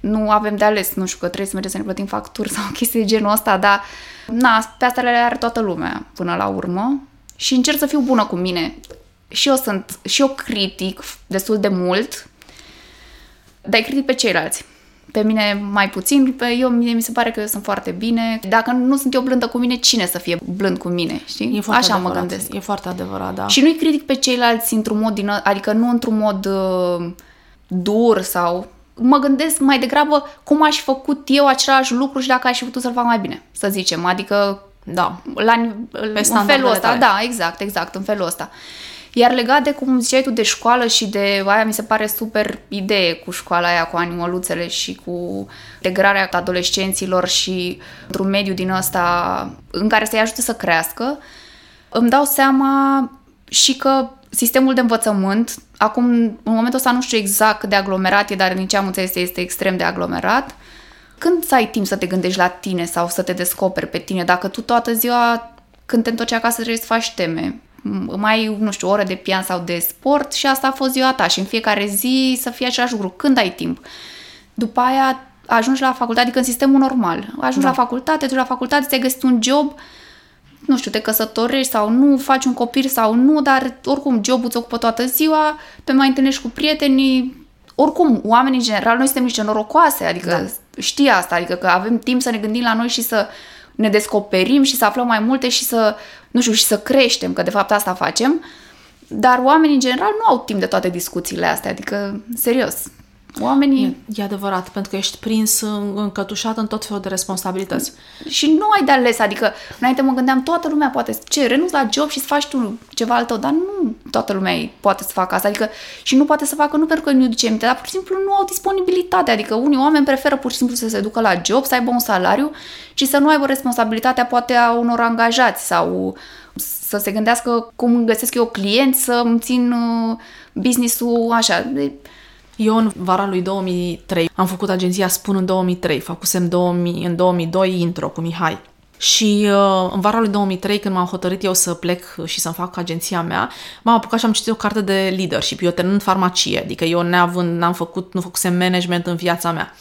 nu avem de ales, nu știu că trebuie să mergem să ne plătim facturi sau chestii de genul ăsta, dar na, pe astea le are toată lumea până la urmă și încerc să fiu bună cu mine. Și eu sunt, și eu critic destul de mult, dar îi critic pe ceilalți. Pe mine mai puțin, pe eu mie mi se pare că eu sunt foarte bine. Dacă nu sunt eu blândă cu mine, cine să fie blând cu mine, știi? E foarte Așa adevărat. mă gândesc. E foarte adevărat, da. Și nu-i critic pe ceilalți într-un mod din, adică nu într-un mod uh, dur sau mă gândesc mai degrabă cum aș fi făcut eu același lucru și dacă aș fi putut să-l fac mai bine, să zicem. Adică, Da. la, în felul standardele ăsta, tale. da, exact, exact, în felul ăsta. Iar legat de cum ziceai tu de școală și de aia mi se pare super idee cu școala aia, cu animăluțele și cu integrarea adolescenților și într-un mediu din ăsta în care să-i ajute să crească, îmi dau seama și că sistemul de învățământ, acum, în momentul ăsta nu știu exact cât de aglomerat e, dar din ce am înțeles este extrem de aglomerat, când să ai timp să te gândești la tine sau să te descoperi pe tine, dacă tu toată ziua, când te întorci acasă, trebuie să faci teme, M- mai ai, nu știu, o oră de pian sau de sport și asta a fost ziua ta și în fiecare zi să fie același lucru. Când ai timp? După aia ajungi la facultate, adică în sistemul normal. Ajungi da. la facultate, te duci la facultate, ți-ai găsit un job, nu știu, te căsătorești sau nu, faci un copil sau nu, dar oricum jobul îți ocupă toată ziua, te mai întâlnești cu prietenii, oricum, oamenii în general, noi suntem niște norocoase, adică da. știi asta, adică că avem timp să ne gândim la noi și să ne descoperim și să aflăm mai multe și să, nu știu, și să creștem, că de fapt asta facem, dar oamenii în general nu au timp de toate discuțiile astea, adică, serios, oamenii... E, e adevărat, pentru că ești prins în- încătușat în tot felul de responsabilități. Și nu ai de ales, adică înainte mă gândeam, toată lumea poate ce, renunți la job și să faci tu ceva al tău, dar nu toată lumea poate să facă asta, adică și nu poate să facă nu pentru că nu duce aminte, dar pur și simplu nu au disponibilitate, adică unii oameni preferă pur și simplu să se ducă la job, să aibă un salariu și să nu aibă responsabilitatea poate a unor angajați sau să se gândească cum găsesc eu clienți să îmi țin uh, business-ul așa. De- Eu în vara lui 2003 am făcut agenția Spun în 2003, făcusem 2000, în 2002 intro cu Mihai. Și uh, în vara lui 2003, când m-am hotărât eu să plec și să-mi fac agenția mea, m-am apucat și am citit o carte de leadership. Eu terminând farmacie, adică eu neavând, n-am făcut, nu făcusem management în viața mea.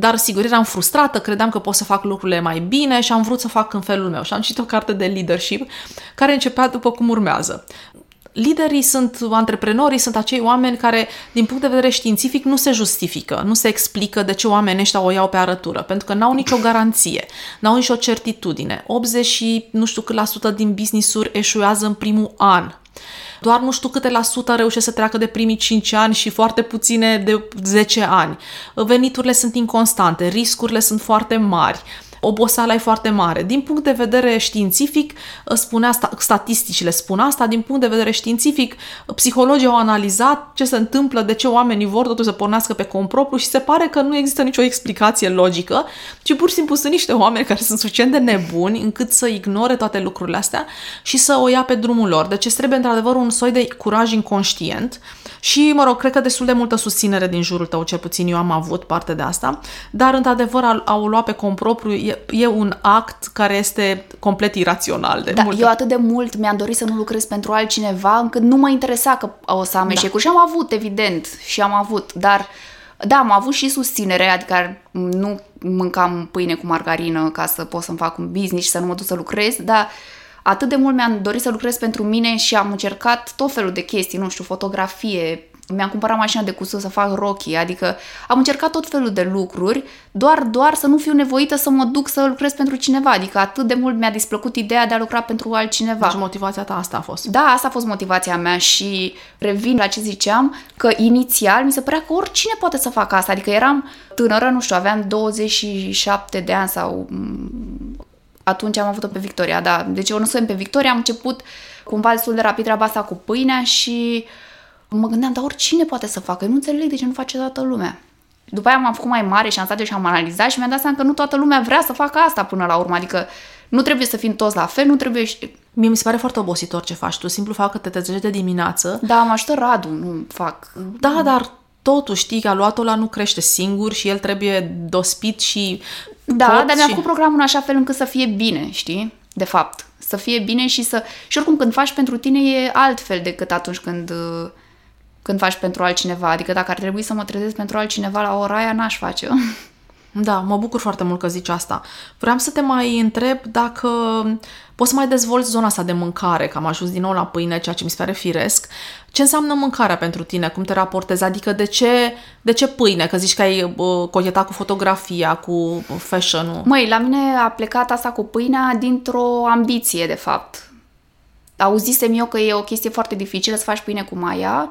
Dar sigur, eram frustrată, credeam că pot să fac lucrurile mai bine și am vrut să fac în felul meu. Și am citit o carte de leadership care începea după cum urmează. Liderii sunt, antreprenorii sunt acei oameni care, din punct de vedere științific, nu se justifică, nu se explică de ce oamenii ăștia o iau pe arătură, pentru că n-au nicio garanție, n-au nicio certitudine. 80 și nu știu cât la sută din business-uri eșuează în primul an. Doar nu știu câte la sută reușesc să treacă de primii 5 ani și foarte puține de 10 ani. Veniturile sunt inconstante, riscurile sunt foarte mari oboseala e foarte mare. Din punct de vedere științific, spunea sta- statisticile spun asta, din punct de vedere științific, psihologii au analizat ce se întâmplă, de ce oamenii vor totuși să pornească pe cont propriu și se pare că nu există nicio explicație logică, ci pur și simplu sunt niște oameni care sunt suficient de nebuni încât să ignore toate lucrurile astea și să o ia pe drumul lor. Deci îți trebuie într-adevăr un soi de curaj inconștient și, mă rog, cred că destul de multă susținere din jurul tău, cel puțin eu am avut parte de asta, dar într-adevăr a, a o lua pe cont propriu e, e un act care este complet irațional de Da, multe eu atât de mult mi-am dorit să nu lucrez pentru altcineva încât nu mă interesa că o să am eșecuri. Și am avut, evident, și am avut, dar da, am avut și susținere, adică nu mâncam pâine cu margarină ca să pot să-mi fac un business și să nu mă duc să lucrez, dar atât de mult mi-am dorit să lucrez pentru mine și am încercat tot felul de chestii, nu știu, fotografie, mi-am cumpărat mașina de cusut să fac rochii, adică am încercat tot felul de lucruri, doar, doar să nu fiu nevoită să mă duc să lucrez pentru cineva, adică atât de mult mi-a displăcut ideea de a lucra pentru altcineva. Deci motivația ta asta a fost. Da, asta a fost motivația mea și revin la ce ziceam, că inițial mi se părea că oricine poate să facă asta, adică eram tânără, nu știu, aveam 27 de ani sau mm, atunci am avut-o pe Victoria, da. Deci eu nu sunt pe Victoria, am început cumva destul de rapid treaba asta cu pâinea și mă gândeam, dar oricine poate să facă, eu nu înțeleg de ce nu face toată lumea. După aia m-am făcut mai mare și am stat eu și am analizat și mi-am dat seama că nu toată lumea vrea să facă asta până la urmă, adică nu trebuie să fim toți la fel, nu trebuie... Mie mi se pare foarte obositor ce faci tu. Simplu fapt că te trezești de dimineață. Da, mă ajută Radu, nu fac. Da, dar totuși știi că aluatul ăla nu crește singur și el trebuie dospit și Da, pot dar mi-a și... făcut programul în așa fel încât să fie bine, știi? De fapt. Să fie bine și să... Și oricum când faci pentru tine e altfel decât atunci când, uh, când faci pentru altcineva. Adică dacă ar trebui să mă trezesc pentru altcineva la ora aia, n-aș face Da, mă bucur foarte mult că zici asta. Vreau să te mai întreb dacă poți să mai dezvolți zona asta de mâncare, că am ajuns din nou la pâine, ceea ce mi se pare firesc. Ce înseamnă mâncarea pentru tine? Cum te raportezi? Adică de ce, de ce pâine? Că zici că ai uh, cochetat cu fotografia, cu fashion-ul. Măi, la mine a plecat asta cu pâinea dintr-o ambiție, de fapt. Auzisem eu că e o chestie foarte dificilă să faci pâine cu maia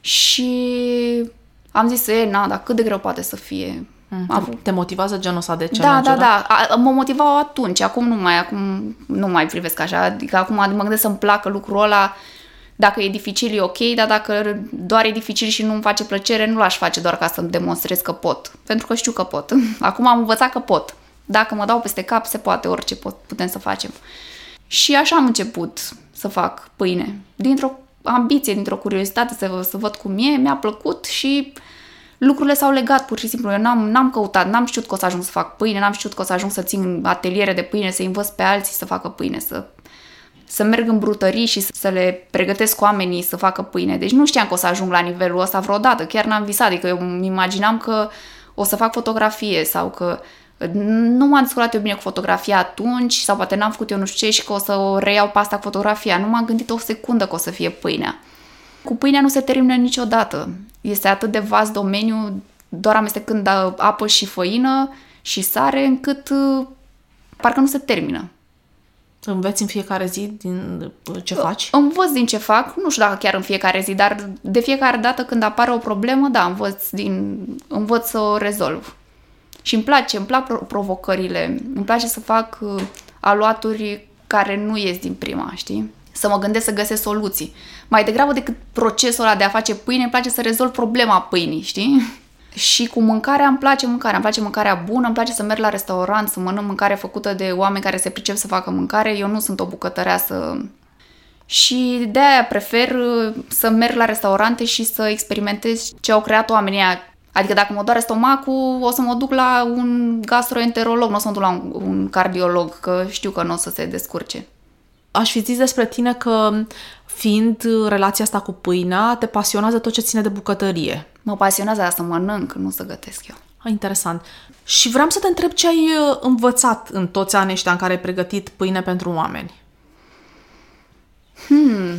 și am zis, e, na, dar cât de greu poate să fie. Am Te, te motivează genul ăsta de Da, challenge da, da. A, mă motivau atunci, acum nu mai, acum nu mai privesc așa. Adică acum mă gândesc să-mi placă lucrul ăla. Dacă e dificil, e ok, dar dacă doar e dificil și nu-mi face plăcere, nu l-aș face doar ca să-mi demonstrez că pot. Pentru că știu că pot. Acum am învățat că pot. Dacă mă dau peste cap, se poate, orice pot, putem să facem. Și așa am început să fac pâine. Dintr-o ambiție, dintr-o curiozitate să, să văd cum e, mi-a plăcut și lucrurile s-au legat pur și simplu. Eu n-am, n-am căutat, n-am știut că o să ajung să fac pâine, n-am știut că o să ajung să țin ateliere de pâine, să învăț pe alții să facă pâine, să, să merg în brutării și să le pregătesc oamenii să facă pâine. Deci nu știam că o să ajung la nivelul ăsta vreodată, chiar n-am visat, adică eu îmi imaginam că o să fac fotografie sau că nu m-am descurcat eu bine cu fotografia atunci sau poate n-am făcut eu nu știu ce și că o să o reiau pe asta cu fotografia. Nu m-am gândit o secundă că o să fie pâinea. Cu pâinea nu se termină niciodată. Este atât de vast domeniu, doar amestecând apă și făină și sare, încât uh, parcă nu se termină. Înveți în fiecare zi din ce faci? Învăț din ce fac, nu știu dacă chiar în fiecare zi, dar de fiecare dată când apare o problemă, da, învăț, din, învăț să o rezolv. Și îmi place, îmi plac provocările, îmi place să fac uh, aluaturi care nu ies din prima, știi? Să mă gândesc să găsesc soluții. Mai degrabă decât procesul ăla de a face pâine, îmi place să rezolv problema pâinii, știi? Și cu mâncarea îmi place mâncarea, îmi place mâncarea bună, îmi place să merg la restaurant, să mănânc mâncare făcută de oameni care se pricep să facă mâncare. Eu nu sunt o bucătăreasă și de aia prefer uh, să merg la restaurante și să experimentez ce au creat oamenii aia. Adică dacă mă doare stomacul, o să mă duc la un gastroenterolog, nu o să mă duc la un, un cardiolog, că știu că nu o să se descurce. Aș fi zis despre tine că, fiind relația asta cu pâinea, te pasionează tot ce ține de bucătărie. Mă pasionează asta să mănânc, nu să gătesc eu. Ah, interesant. Și vreau să te întreb ce ai uh, învățat în toți anii ăștia în care ai pregătit pâine pentru oameni. Hmm.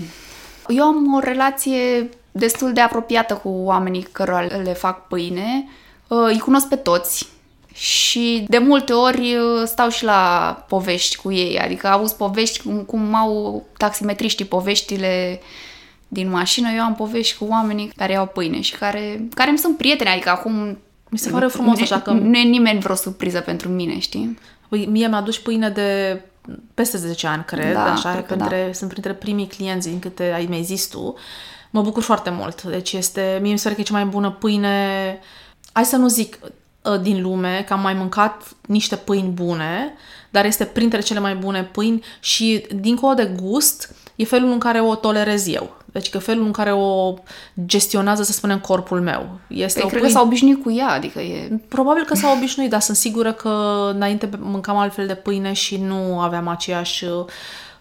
Eu am o relație destul de apropiată cu oamenii cărora le fac pâine. Uh, îi cunosc pe toți și de multe ori uh, stau și la povești cu ei. Adică auzi povești cum, cum au taximetriștii poveștile din mașină. Eu am povești cu oamenii care iau pâine și care, care îmi sunt prieteni. Adică acum Mi se pare frumos așa că... nu e nimeni vreo surpriză pentru mine, știi? Păi, mie mi-aduci pâine de peste 10 ani, cred, Da, așa, cred că printre, sunt printre primii clienți din câte ai mi-ai zis tu. Mă bucur foarte mult. Deci este, mie mi se pare că e cea mai bună pâine, hai să nu zic ă, din lume, că am mai mâncat niște pâini bune, dar este printre cele mai bune pâini și dincolo de gust, e felul în care o tolerez eu. Deci că felul în care o gestionează, să spunem, corpul meu. Este Păi, o cred pâine... că s-au obișnuit cu ea, adică e... Probabil că s-au obișnuit, dar sunt sigură că înainte mâncam altfel de pâine și nu aveam aceeași uh,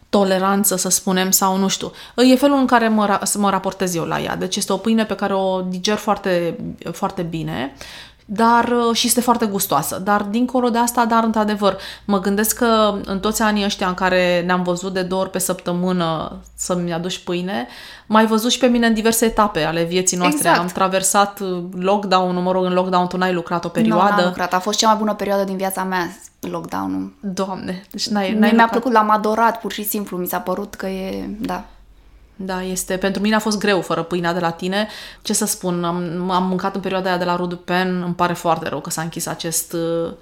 toleranță, să spunem, sau nu știu. E felul în care mă, ra- mă raportez eu la ea. Deci este o pâine pe care o diger foarte, foarte bine dar uh, și este foarte gustoasă. Dar dincolo de asta, dar într-adevăr, mă gândesc că în toți anii ăștia în care ne-am văzut de două ori pe săptămână să-mi aduci pâine, mai văzut și pe mine în diverse etape ale vieții noastre. Exact. Am traversat uh, lockdown-ul, mă rog, în lockdown tu n-ai lucrat o Nu, perioadă. n-am lucrat. A fost cea mai bună perioadă din viața mea, lockdown-ul. Doamne, deci n-ai, Mie n-ai mi-a lucrat. plăcut, l-am adorat, pur și simplu. Mi s-a părut că e... Da. Da, este, pentru mine a fost greu fără pâinea de la tine. Ce să spun, am, am mâncat în perioada aia de la Rudu Pen, îmi pare foarte rău că s-a închis acest uh,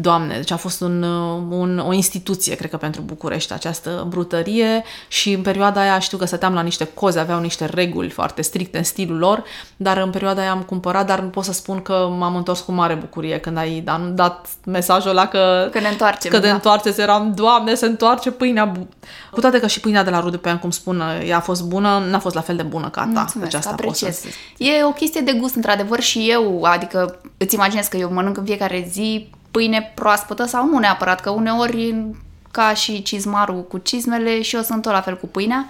Doamne, deci a fost un, un, o instituție, cred că, pentru București, această brutărie și în perioada aia știu că stăteam la niște coze, aveau niște reguli foarte stricte în stilul lor, dar în perioada aia am cumpărat, dar nu pot să spun că m-am întors cu mare bucurie când ai dat, dat mesajul ăla că... Că ne întoarcem. Că ne da. întoarceți, eram, Doamne, se întoarce pâinea. Bu-. Cu toate că și pâinea de la Rude pe cum spun, ea a fost bună, n-a fost la fel de bună ca ta. Mulțumesc, deci asta pot apreciez. să zic. E o chestie de gust, într-adevăr, și eu, adică îți imaginez că eu mănânc în fiecare zi pâine proaspătă sau nu neapărat, că uneori ca și cizmarul cu cizmele și eu sunt tot la fel cu pâinea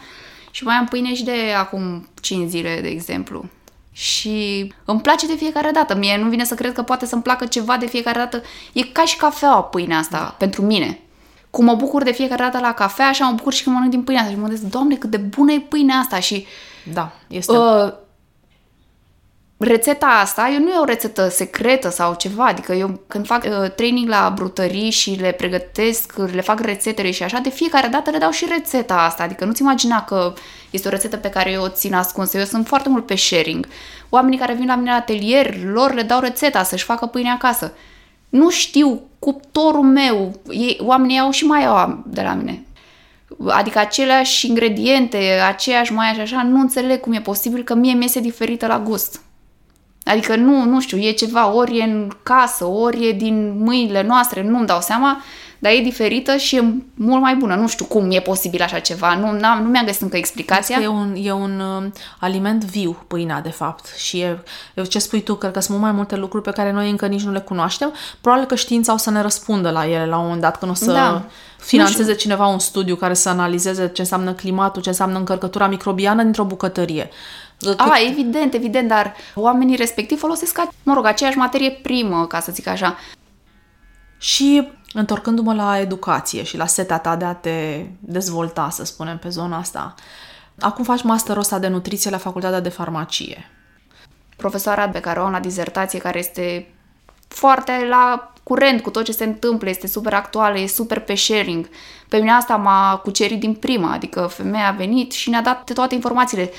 și mai am pâine și de acum 5 zile, de exemplu. Și îmi place de fiecare dată. Mie nu vine să cred că poate să-mi placă ceva de fiecare dată. E ca și cafeaua pâinea asta, da. pentru mine. Cum mă bucur de fiecare dată la cafea, așa mă bucur și când mănânc din pâinea asta. Și mă gândesc, doamne, cât de bună e pâinea asta. Și Da, este... uh, rețeta asta, eu nu e o rețetă secretă sau ceva, adică eu când fac uh, training la brutării și le pregătesc, le fac rețetele și așa, de fiecare dată le dau și rețeta asta, adică nu-ți imagina că este o rețetă pe care eu o țin ascunsă, eu sunt foarte mult pe sharing. Oamenii care vin la mine la atelier, lor le dau rețeta să-și facă pâine acasă. Nu știu, cuptorul meu, ei, oamenii au și mai au de la mine. Adică aceleași ingrediente, aceeași mai și așa, nu înțeleg cum e posibil că mie mi-este diferită la gust. Adică nu, nu știu, e ceva, ori e în casă, ori e din mâinile noastre, nu-mi dau seama, dar e diferită și e mult mai bună. Nu știu cum e posibil așa ceva, nu, n-am, nu mi-am găsit încă explicația. E un, e un uh, aliment viu, pâinea, de fapt. Și e, e ce spui tu, cred că sunt mult mai multe lucruri pe care noi încă nici nu le cunoaștem. Probabil că știința o să ne răspundă la ele la un moment dat, când o să Da. financeze cineva un studiu care să analizeze ce înseamnă climatul, ce înseamnă încărcătura microbiană dintr-o bucătărie. A, evident, evident, dar oamenii respectiv folosesc, mă rog, aceeași materie primă, ca să zic așa. Și întorcându-mă la educație și la setea ta de a te dezvolta, să spunem, pe zona asta, acum faci masterul ăsta de nutriție la Facultatea de Farmacie. Profesoara pe care o am la dizertație, care este foarte la curent cu tot ce se întâmplă, este super actuală, e super pe sharing. Pe mine asta m-a cucerit din prima, adică femeia a venit și ne-a dat toate informațiile.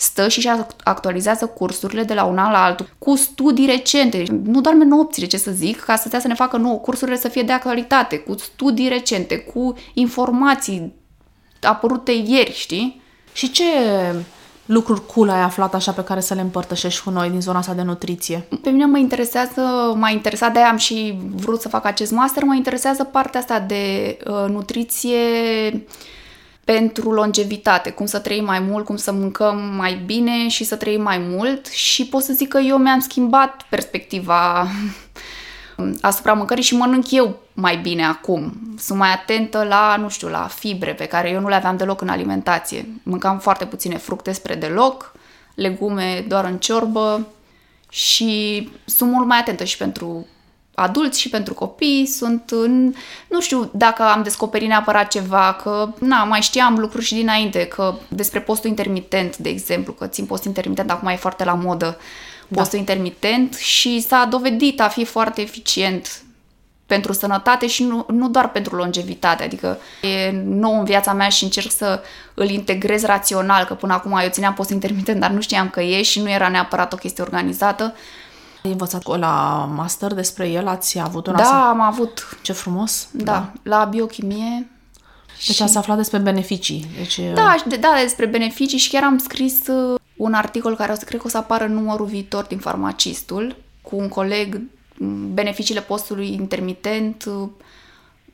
Stă și și actualizează cursurile de la un an la altul cu studii recente, nu doar nopțile, ce să zic, ca să te să ne facă nouă cursurile să fie de actualitate, cu studii recente, cu informații apărute ieri, știi? Și ce lucruri cool ai aflat așa pe care să le împărtășești cu noi din zona asta de nutriție? Pe mine mă interesează, m-a interesat, de am și vrut să fac acest master, mă interesează partea asta de uh, nutriție pentru longevitate, cum să trăim mai mult, cum să mâncăm mai bine și să trăim mai mult și pot să zic că eu mi-am schimbat perspectiva asupra mâncării și mănânc eu mai bine acum. Sunt mai atentă la, nu știu, la fibre pe care eu nu le aveam deloc în alimentație. Mâncam foarte puține fructe spre deloc, legume doar în ciorbă și sunt mult mai atentă și pentru adulți și pentru copii. Sunt, în, nu știu dacă am descoperit neapărat ceva, că na, mai știam lucruri și dinainte, că despre postul intermitent, de exemplu, că țin post intermitent, acum e foarte la modă postul da. intermitent și s-a dovedit a fi foarte eficient pentru sănătate și nu, nu doar pentru longevitate. Adică e nou în viața mea și încerc să îl integrez rațional, că până acum eu țineam post intermitent, dar nu știam că e și nu era neapărat o chestie organizată. Ai învățat la master despre el? Ați avut un Da, astfel? am avut. Ce frumos! Da, da. la biochimie. Deci și... ați aflat despre beneficii. Deci, Da, și de, da, despre beneficii și chiar am scris uh, un articol care o să cred că o să apară în numărul viitor din Farmacistul cu un coleg beneficiile postului intermitent. uh,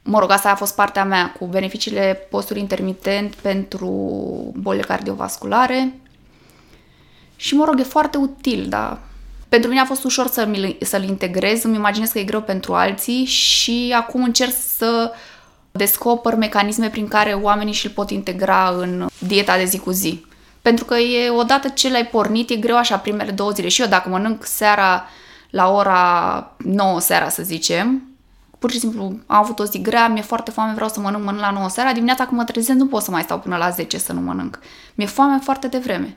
Mă rog, asta a fost partea mea cu beneficiile postului intermitent pentru bolile cardiovasculare. Și mă rog, e foarte util, da. Pentru mine a fost ușor să să-l integrez, îmi imaginez că e greu pentru alții și acum încerc să descoper mecanisme prin care oamenii și-l pot integra în dieta de zi cu zi. Pentru că e odată ce l-ai pornit, e greu așa primele două zile. Și eu dacă mănânc seara la ora 9 seara, să zicem, pur și simplu am avut o zi grea, mi-e foarte foame, vreau să mănânc, mănânc la 9 seara, dimineața când mă trezesc nu pot să mai stau până la 10 să nu mănânc. Mi-e foame foarte devreme.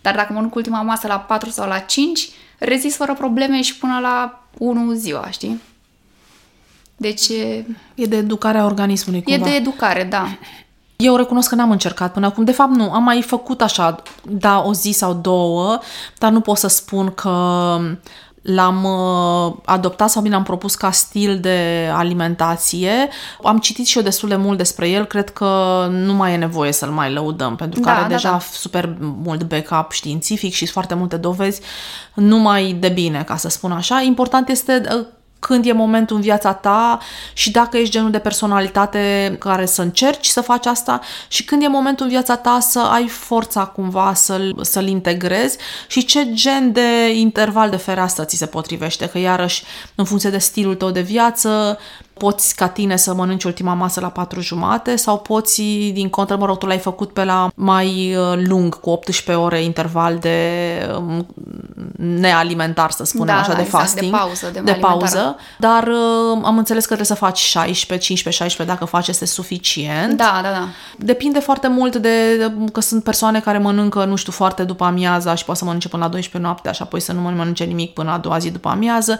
Dar dacă mănânc ultima masă la 4 sau la 5, rezist fără probleme și până la 1 ziua, știi? Deci e... E de educarea organismului, E cumva. de educare, da. Eu recunosc că n-am încercat până acum. De fapt, nu. Am mai făcut așa, da, o zi sau două, dar nu pot să spun că l-am uh, adoptat sau bine am propus ca stil de alimentație. Am citit și eu destul de mult despre el, cred că nu mai e nevoie să-l mai lăudăm, pentru că Da, are da, deja da. super mult backup științific și foarte multe dovezi numai de bine, ca să spun așa. Important este uh, când e momentul în viața ta și dacă ești genul de personalitate care să încerci să faci asta și când e momentul în viața ta să ai forța cumva să-l, să-l integrezi și ce gen de interval de fereastră ți se potrivește, că iarăși în funcție de stilul tău de viață poți ca tine să mănânci ultima masă la patru jumate sau poți, din contră, mă rog, tu l-ai făcut pe la mai uh, lung, cu 18 ore interval de um, nealimentar, să spunem Da, așa, da, de exact, fasting. de pauză, de de alimentară. pauză, dar uh, am înțeles că trebuie să faci 16, 15, 16, dacă faci este suficient. Da, da, da. Depinde foarte mult de, de că sunt persoane care mănâncă, nu știu, foarte după amiaza și poate să mănânce până la 12 noaptea și apoi să nu mai mănânce nimic până a doua zi după amiază.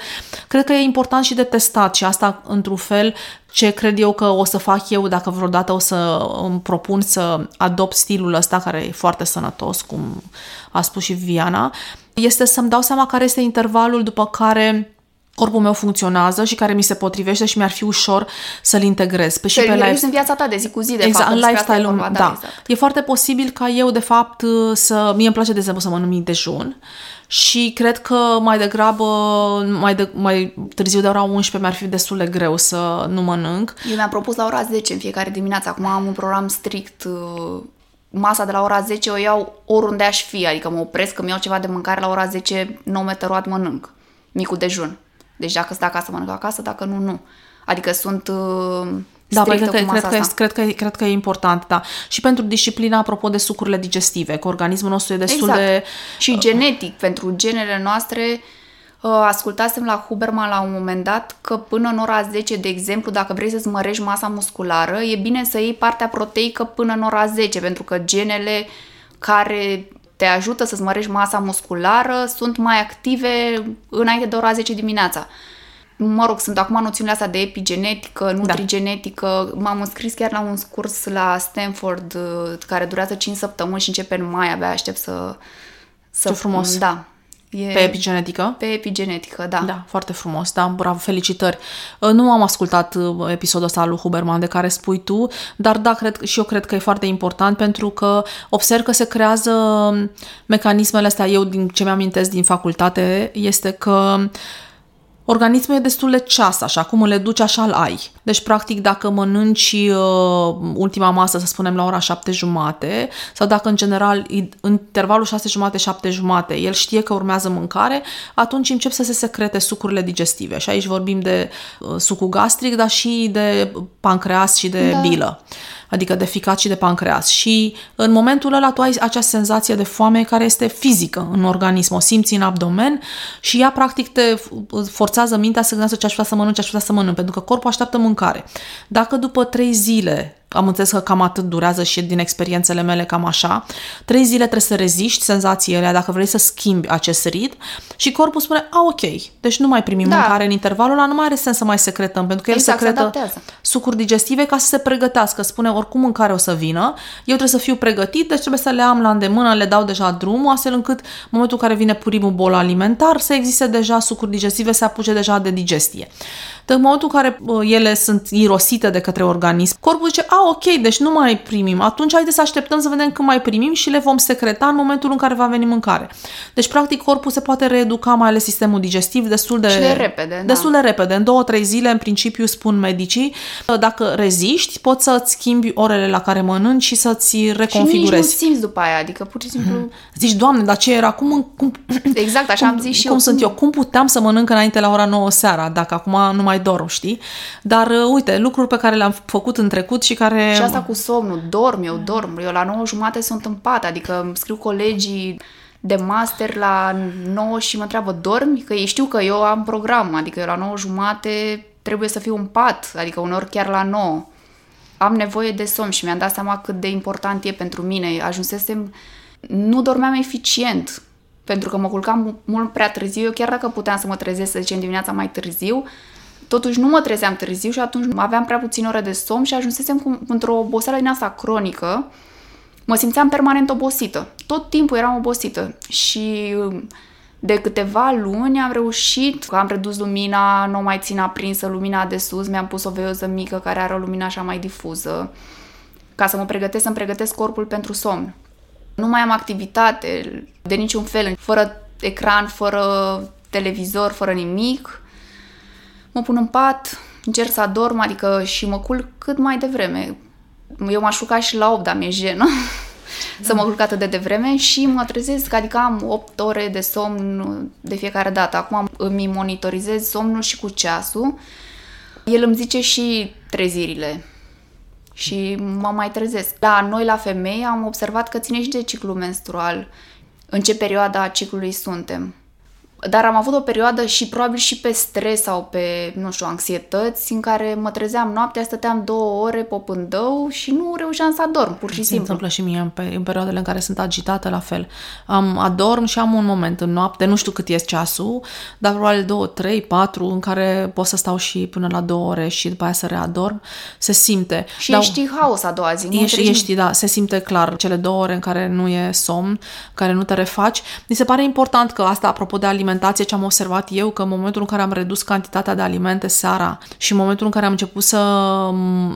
Cred că e important și de testat și asta într-un fel ce cred eu că o să fac eu dacă vreodată o să îmi propun să adopt stilul ăsta care e foarte sănătos, cum a spus și Viana, este să-mi dau seama care este intervalul după care corpul meu funcționează și care mi se potrivește și mi-ar fi ușor să-l integrez. Pe și Să pe îl life- reuși în viața ta de zi cu zi, de exact, fapt. în despre asta e lifestyle-ul vorba, da. da. exact. E foarte posibil ca eu, de fapt, să... Mie îmi place, de exemplu, să mănânc mic dejun și cred că mai degrabă, mai, de, mai târziu de ora 11 mi-ar fi destul de greu să nu mănânc. Eu mi-am propus la ora 10 în fiecare dimineață. Acum am un program strict. Uh, Masa de la ora 10 o iau oriunde aș fi. Adică mă opresc, îmi iau ceva de mâncare la ora 10, 9 meteroat mănânc. Micul dejun. Deci dacă sunt acasă, mănânc acasă, dacă nu, nu. Adică sunt uh, Da, păi strictă cred că, cu cred, masa că, asta. cred, că, cred că e important, da. Și pentru disciplina, apropo de sucurile digestive, că organismul nostru e destul Exact. de... Și genetic, pentru genele noastre, uh, ascultasem la Huberman la un moment dat că până în ora 10, de exemplu, dacă vrei să-ți mărești masa musculară, e bine să iei partea proteică până în ora 10, pentru că genele care te ajută să-ți mărești masa musculară sunt mai active înainte de ora 10 dimineața. Mă rog, sunt acum noțiunile astea de epigenetică, nutrigenetică. M-am înscris chiar la un curs la Stanford uh, care durează 5 săptămâni și începe în mai, abia aștept să... să Ce frumos. Da. E Pe epigenetică? Pe epigenetică, da. Da, foarte frumos, da, bravo, felicitări. Uh, Nu am ascultat uh, episodul ăsta al lui Huberman de care spui tu, dar da, cred, și eu cred că e foarte important pentru că observ că se creează um, mecanismele astea, eu din ce mi-amintesc din facultate, este că organismul e destul de ceas, așa, cum le duci, așa îl ai. Deci, practic, dacă mănânci uh, ultima masă, să spunem, la ora șapte jumate, sau dacă, în general, i- în intervalul șase jumate, șapte jumate, el știe că urmează mâncare, atunci încep să se secrete sucurile digestive. Și aici vorbim de uh, sucul gastric, dar și de pancreas și de Da. bilă adică de ficat și de pancreas. Și în momentul ăla tu ai acea senzație de foame care este fizică în organism, o simți în abdomen și ea practic te forțează mintea să gândească ce aș putea să mănânc, ce aș putea să mănânc, pentru că corpul așteaptă mâncare. Dacă după trei zile am înțeles că cam atât durează și din experiențele mele cam așa. Trei zile trebuie să reziști senzațiile alea dacă vrei să schimbi acest ritm și corpul spune, a, ok, deci nu mai primim Da. mâncare în intervalul ăla, nu mai are sens să mai secretăm, pentru că el Exact, se secretă adaptează. sucuri digestive ca să se pregătească. Spune, oricum mâncare o să vină, eu trebuie să fiu pregătit, deci trebuie să le am la îndemână, le dau deja drumul, astfel încât în momentul în care vine primul bol alimentar să existe deja sucuri digestive, să apuce deja de digestie. Dar în momentul în care uh, ele sunt irosite de către organism, corpul zice, a, ok, deci nu mai primim, atunci haideți să așteptăm să vedem când mai primim și le vom secreta în momentul în care va veni mâncare. Deci, practic, corpul se poate reeduca, mai ales sistemul digestiv, destul de, Și de repede, da. destul de repede. În două, trei zile, în principiu, spun medicii, dacă reziști, poți să-ți schimbi orele la care mănânci și să-ți Și nici nu reconfigurezi. simți după aia, adică pur și simplu... Zici, Doamne, dar ce era? Cum, cum, Exact, așa am zis și cum eu. sunt eu? Cum puteam să mănânc înainte la ora 9 seara, dacă acum nu mai dorm, știi? Dar, uh, uite, lucruri pe care le-am făcut în trecut și care... Și asta cu somnul, dorm, eu dorm. Eu la 9 jumate sunt în pat, adică îmi scriu colegii de master la 9 și mă întreabă, dormi? Că ei știu că eu am program, adică eu la 9 jumate trebuie să fiu în pat, adică uneori chiar la 9. Am nevoie de somn și mi-am dat seama cât de important e pentru mine. Ajunsesem, nu dormeam eficient, pentru că mă culcam mult prea târziu. Eu chiar dacă puteam să mă trezesc, să zicem, dimineața mai târziu, totuși nu mă trezeam târziu și atunci aveam prea puțin ore de somn și ajunsesem cu, într-o oboseală din asta cronică. Mă simțeam permanent obosită. Tot timpul eram obosită și um, De câteva luni am reușit, am redus lumina, nu mai țin aprinsă lumina de sus, mi-am pus o veioză mică care are o lumină așa mai difuză, ca să mă pregătesc, să-mi pregătesc corpul pentru somn. Nu mai am activitate de niciun fel, fără ecran, fără televizor, fără nimic. Mă pun în pat, încerc să adorm, adică și mă culc cât mai devreme. Eu m-aș culca și la 8, dar mi-e jenă da. să mă culc atât de devreme și mă trezesc, adică am 8 ore de somn de fiecare dată. Acum îmi monitorizez somnul și cu ceasul. El îmi zice și trezirile și mă mai trezesc. La noi, la femei, am observat că ține și de ciclu menstrual, în ce perioada a ciclului suntem. Dar am avut o perioadă și probabil și pe stres sau pe, nu știu, anxietăți în care mă trezeam noaptea, stăteam două ore popândău și nu reușeam să adorm, pur și Se simplu. întâmplă și mie în, în perioadele în care sunt agitată la fel. Am adorm și am un moment în noapte, nu știu cât e ceasul, dar probabil două, trei, patru, în care pot să stau și până la două ore și după aia să readorm. Se simte. Și dar, ești haos a doua zi. Nu ești, ești, da, se simte clar cele două ore în care nu e somn, care nu te refaci. Mi se pare important că asta, apropo de alimentație, alimentație ce am observat eu, că în momentul în care am redus cantitatea de alimente seara și în momentul în care am început să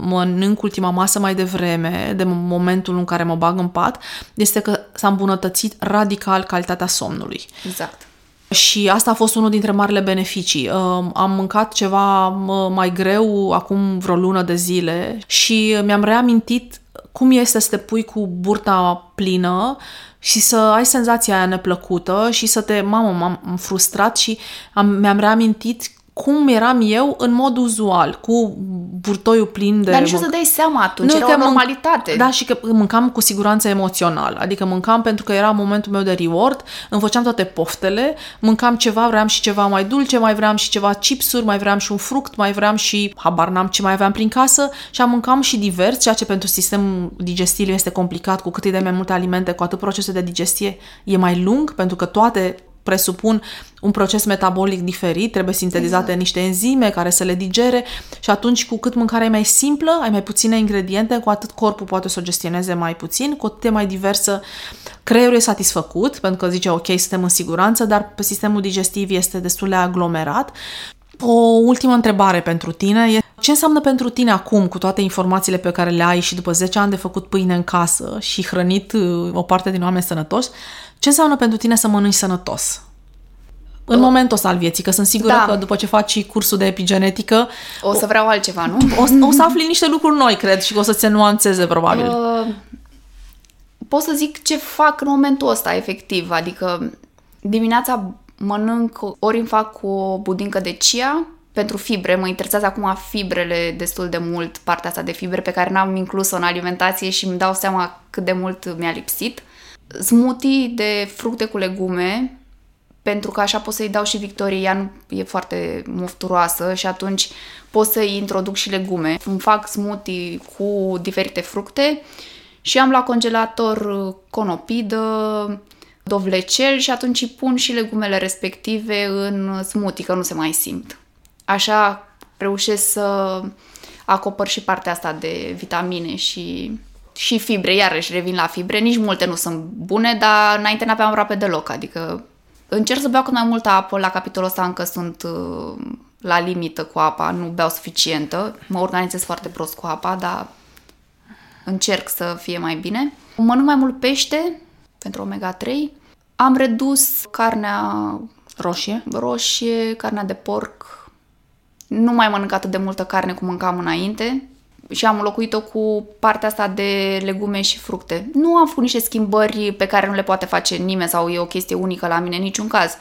mănânc ultima masă mai devreme, de momentul în care mă bag în pat, este că s-a îmbunătățit radical calitatea somnului. Exact. Și asta a fost unul dintre marile beneficii. Am mâncat ceva mai greu acum vreo lună de zile și mi-am reamintit cum este să te pui cu burta plină și să ai senzația aia neplăcută și să te, mamă, m-am frustrat și am, mi-am reamintit cum eram eu în mod uzual, cu burtoiul plin de... Dar nici nu să dai seama atunci, nu, era o normalitate. Da, și că mâncam cu siguranță emoțional, adică mâncam pentru că era momentul meu de reward, îmi făceam toate poftele, mâncam ceva, vreau și ceva mai dulce, mai vreau și ceva chipsuri, mai vreau și un fruct, mai vreau și habar n-am ce mai aveam prin casă și am mâncam și divers, ceea ce pentru sistemul digestiv este complicat, cu cât îi dai mai multe alimente, cu atât procesul de digestie e mai lung, pentru că toate presupun un proces metabolic diferit, trebuie sintetizate exact. niște enzime care să le digere și atunci cu cât mâncarea e mai simplă, ai mai puține ingrediente, cu atât corpul poate să o gestioneze mai puțin, cu atât e mai diversă. Creierul e satisfăcut pentru că zice ok, suntem în siguranță, dar pe sistemul digestiv este destul de aglomerat. O ultimă întrebare pentru tine e ce înseamnă pentru tine acum, cu toate informațiile pe care le ai și după 10 ani de făcut pâine în casă și hrănit uh, o parte din oameni sănătoși, ce înseamnă pentru tine să mănânci sănătos? În uh, momentul ăsta al vieții, că sunt sigură da. că după ce faci cursul de epigenetică... O să vreau altceva, nu? O, o să afli niște lucruri noi, cred, și că o să ți nuanțeze, probabil. Uh, pot să zic ce fac în momentul ăsta, efectiv. Adică dimineața mănânc, ori îmi fac o budincă de chia, pentru fibre, mă interesează acum fibrele destul de mult, partea asta de fibre pe care n-am inclus-o în alimentație și îmi dau seama cât de mult mi-a lipsit smoothie de fructe cu legume, pentru că așa pot să-i dau și Victorie, ea nu e foarte mufturoasă și atunci pot să-i introduc și legume. Îmi fac smoothie cu diferite fructe și am la congelator conopidă, dovlecel și atunci îi pun și legumele respective în smoothie, că nu se mai simt. Așa reușesc să acopăr și partea asta de vitamine și și fibre, iarăși revin la fibre, nici multe nu sunt bune, dar înainte n-aveam aproape deloc, adică încerc să beau cât mai multă apă, la capitolul ăsta încă sunt uh, la limită cu apa, nu beau suficientă, mă organizez foarte prost cu apa, dar încerc să fie mai bine. Mănânc mai mult pește pentru omega-3, am redus carnea roșie, roșie, carnea de porc, nu mai mănânc atât de multă carne cum mâncam înainte, și am înlocuit-o cu partea asta de legume și fructe. Nu am făcut niște schimbări pe care nu le poate face nimeni sau e o chestie unică la mine în niciun caz.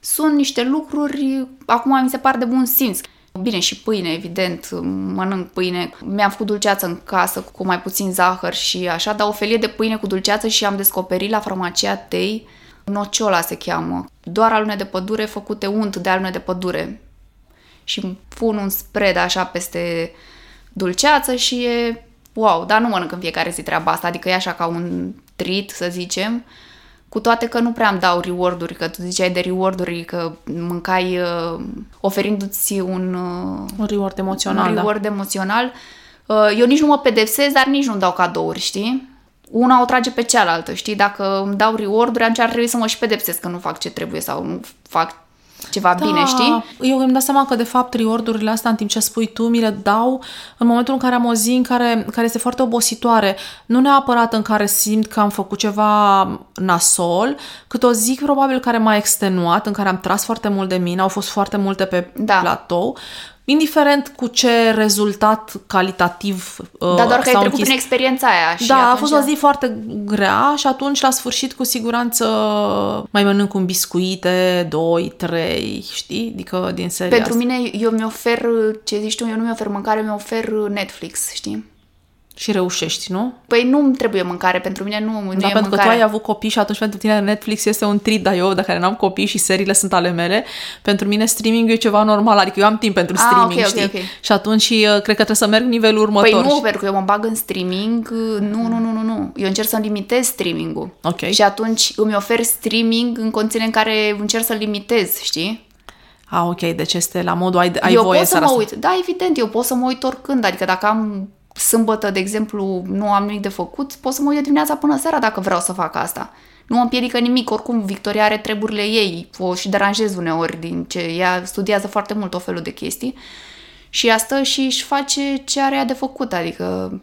Sunt niște lucruri, acum mi se par de bun simț. Bine, și pâine, evident, mănânc pâine. Mi-am făcut dulceață în casă cu mai puțin zahăr și așa, dar o felie de pâine cu dulceață și am descoperit la farmacia Tei, nociola se cheamă, doar alune de pădure făcute unt de alune de pădure. Și pun un spread așa peste dulceață și e wow, dar nu mănânc în fiecare zi treaba asta, adică e așa ca un treat, să zicem, cu toate că nu prea îmi dau reward-uri, că tu ziceai de reward-uri, că mâncai uh, oferindu-ți un, uh, un reward emoțional. Un da. reward da. emoțional. Uh, eu nici nu mă pedepsez, dar nici nu dau cadouri, știi? una o trage pe cealaltă, știi? Dacă îmi dau reward-uri, atunci ar trebui să mă și pedepsesc că nu fac ce trebuie sau nu fac ceva da, bine, știi? Eu îmi dau seama că, de fapt, reward-urile astea, în timp ce spui tu, mi le dau în momentul în care am o zi în care, care este foarte obositoare. Nu neapărat în care simt că am făcut ceva nasol, cât o zi probabil care m-a extenuat, în care am tras foarte mult de mine, au fost foarte multe pe da. platou indiferent cu ce rezultat calitativ uh, Da, doar că ai trecut închis. prin experiența aia. Și da, atunci... a fost o zi foarte grea și atunci, la sfârșit, cu siguranță mai mănânc un biscuite, doi, trei, știi? Adică din seria Pentru asta. mine, eu mi-ofer, ce zici tu, eu nu mi-ofer mâncare, mi-ofer Netflix, știi? Și reușești, nu? Păi nu trebuie mâncare, pentru mine nu, nu da, e pentru mâncare. că tu ai avut copii și atunci pentru tine Netflix este un treat, dar eu, dacă n-am copii și seriile sunt ale mele, pentru mine streaming e ceva normal, adică eu am timp pentru ah, streaming, okay, știi? Okay, okay. Și atunci uh, cred că trebuie să merg nivelul următor. Păi nu, pentru că eu mă bag în streaming, uh, nu, nu, nu, nu, nu. Eu încerc să limitez streaming-ul. Ok. Și atunci îmi ofer streaming în conține în care încerc să limitez, știi? Ah, ok, deci este la modul ai, ai eu voie pot să, să mă uit. Da, evident, eu pot să mă uit oricând. Adică dacă am sâmbătă, de exemplu, nu am nimic de făcut, pot să mă uit de dimineața până seara dacă vreau să fac asta. Nu mă împiedică nimic, oricum Victoria are treburile ei, o și deranjez uneori din ce ea studiază foarte mult o felul de chestii și asta și își face ce are ea de făcut, adică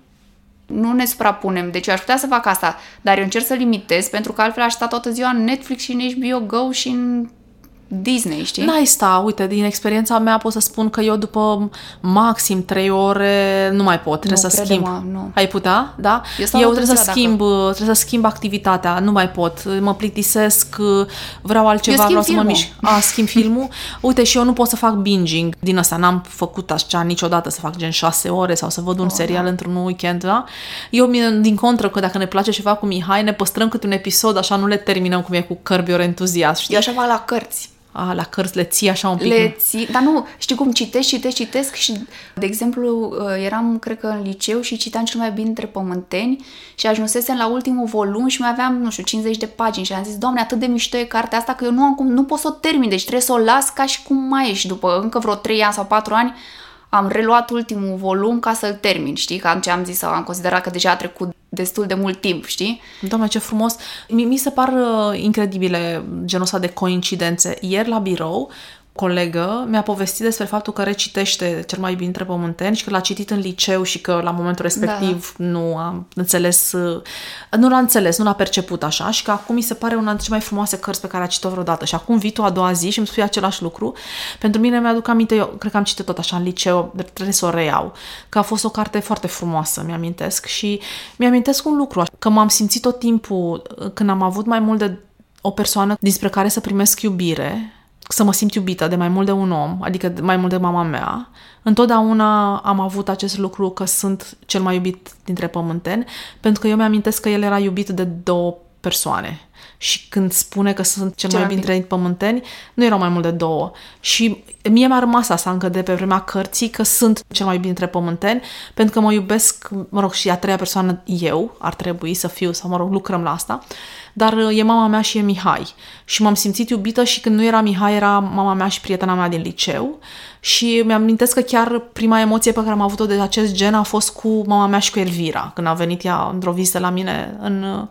nu ne suprapunem. Deci eu aș putea să fac asta, dar eu încerc să limitez pentru că altfel aș sta toată ziua în Netflix și în HBO Go și în Disney, știi? N-ai sta, uite, din experiența mea pot să spun că eu după maxim 3 ore nu mai pot, trebuie nu, să schimb. Mă, nu. Ai putea, da? Eu, eu trebuie să schimb, dacă... trebuie să schimb activitatea, nu mai pot. Mă plictisesc, vreau altceva, vreau filmul. să mă mișc. A, schimb filmul. Uite, și eu nu pot să fac binging din asta, n-am făcut așa niciodată să fac gen 6 ore sau să văd un oh, serial da. într-un weekend, da? Eu, din contră, că dacă ne place ceva cu Mihai, ne păstrăm câte un episod, așa nu le terminăm cum e cu Curb Your Enthusiasm, știi? Eu așa fac la cărți a, la cărți le ții așa un pic. Le ții, dar nu, știi cum citesc, citesc, citesc și, de exemplu, uh, eram, cred că, în liceu și citam cel mai bine între pământeni și ajunsesem la ultimul volum și mai aveam, nu știu, 50 de pagini și am zis, doamne, atât de mișto e cartea asta că eu nu am cum, nu pot să o termin, deci trebuie să o las ca și cum mai ești după încă vreo 3 ani sau 4 ani am reluat ultimul volum ca să-l termin, știi? Că ce am zis sau am considerat că deja a trecut destul de mult timp, știi? Doamne, ce frumos! Mi, mi se par uh, incredibile genul ăsta de coincidențe. Ieri la birou, colegă mi-a povestit despre faptul că recitește cel mai bine între pământeni și că l-a citit în liceu și că la momentul respectiv da. nu a înțeles, uh, nu l-a înțeles, nu l-a perceput așa și că acum mi se pare una dintre cele mai frumoase cărți pe care a citit-o vreodată. Și acum vii tu a doua zi și îmi spui același lucru. Pentru mine mi-aduc aminte, eu cred că am citit tot așa în liceu, trebuie să o reiau, că a fost o carte foarte frumoasă, mi-amintesc și mi-amintesc un lucru, că m-am simțit tot timpul uh, când am avut mai mult de o persoană dinspre care să primesc iubire, să mă simt iubită de mai mult de un om, adică mai mult de mama mea, întotdeauna am avut acest lucru că sunt cel mai iubit dintre pământeni, pentru că eu mi-amintesc că el era iubit de două persoane. Și când spune că sunt cel, cel mai bine dintre pământeni, nu erau mai mult de două. Și mie mi-a rămas asta încă de pe vremea cărții, că sunt cel mai bine dintre pământeni, pentru că mă iubesc, mă rog, și a treia persoană eu ar trebui să fiu, sau mă rog, lucrăm la asta dar uh, e mama mea și e Mihai. Și m-am simțit iubită și când nu era Mihai, era mama mea și prietena mea din liceu. Și mi-am amintesc că chiar prima emoție pe care am avut-o de acest gen a fost cu mama mea și cu Elvira, când a venit ea într-o vizită la mine în uh,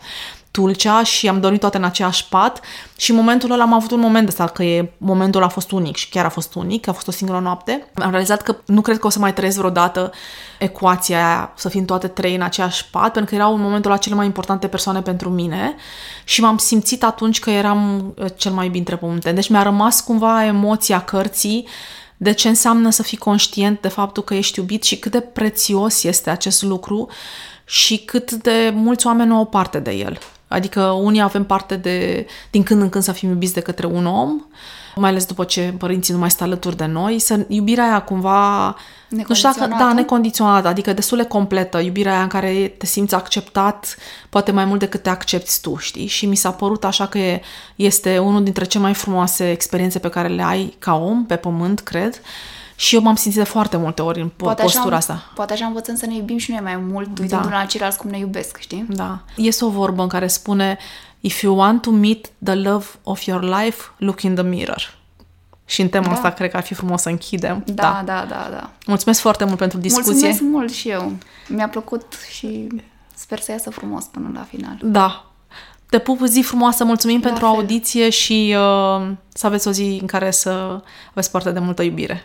Tulcea și am dormit toate în aceeași pat și în momentul ăla am avut un moment ăsta, că e, momentul a fost unic și chiar a fost unic, a fost o singură noapte. Am realizat că nu cred că o să mai trăiesc vreodată ecuația aia, să fim toate trei în aceeași pat, pentru că erau în momentul ăla cele mai importante persoane pentru mine și m-am simțit atunci că eram uh, cel mai bine între pământe. Deci mi-a rămas cumva emoția cărții de ce înseamnă să fii conștient de faptul că ești iubit și cât de prețios este acest lucru și cât de mulți oameni nu au parte de el. Adică unii avem parte de, din când în când să fim iubiți de către un om, mai ales după ce părinții nu mai stă alături de noi, să iubirea aia cumva, nu știu dacă, da, necondiționată, adică destul de completă, iubirea aia în care te simți acceptat, poate mai mult decât te accepti tu, știi? Și mi s-a părut așa că este unul dintre cele mai frumoase experiențe pe care le ai ca om pe pământ, cred. Și eu m-am simțit de foarte multe ori în poate postura așa, asta. Poate așa învățăm să ne iubim și noi mai mult, da. uitându-ne la ceilalți cum ne iubesc, știi? Da. Este o vorbă în care spune If you want to meet the love of your life, look in the mirror. Și în tema da. asta cred că ar fi frumos să închidem. Da, da, da, da, da. Mulțumesc foarte mult pentru discuție. Mulțumesc mult și eu. Mi-a plăcut și sper Sper să iasă frumos până la final. Da. Te pup, zi frumoasă, mulțumim La pentru fel. audiție și uh, să aveți o zi în care să aveți parte de multă iubire.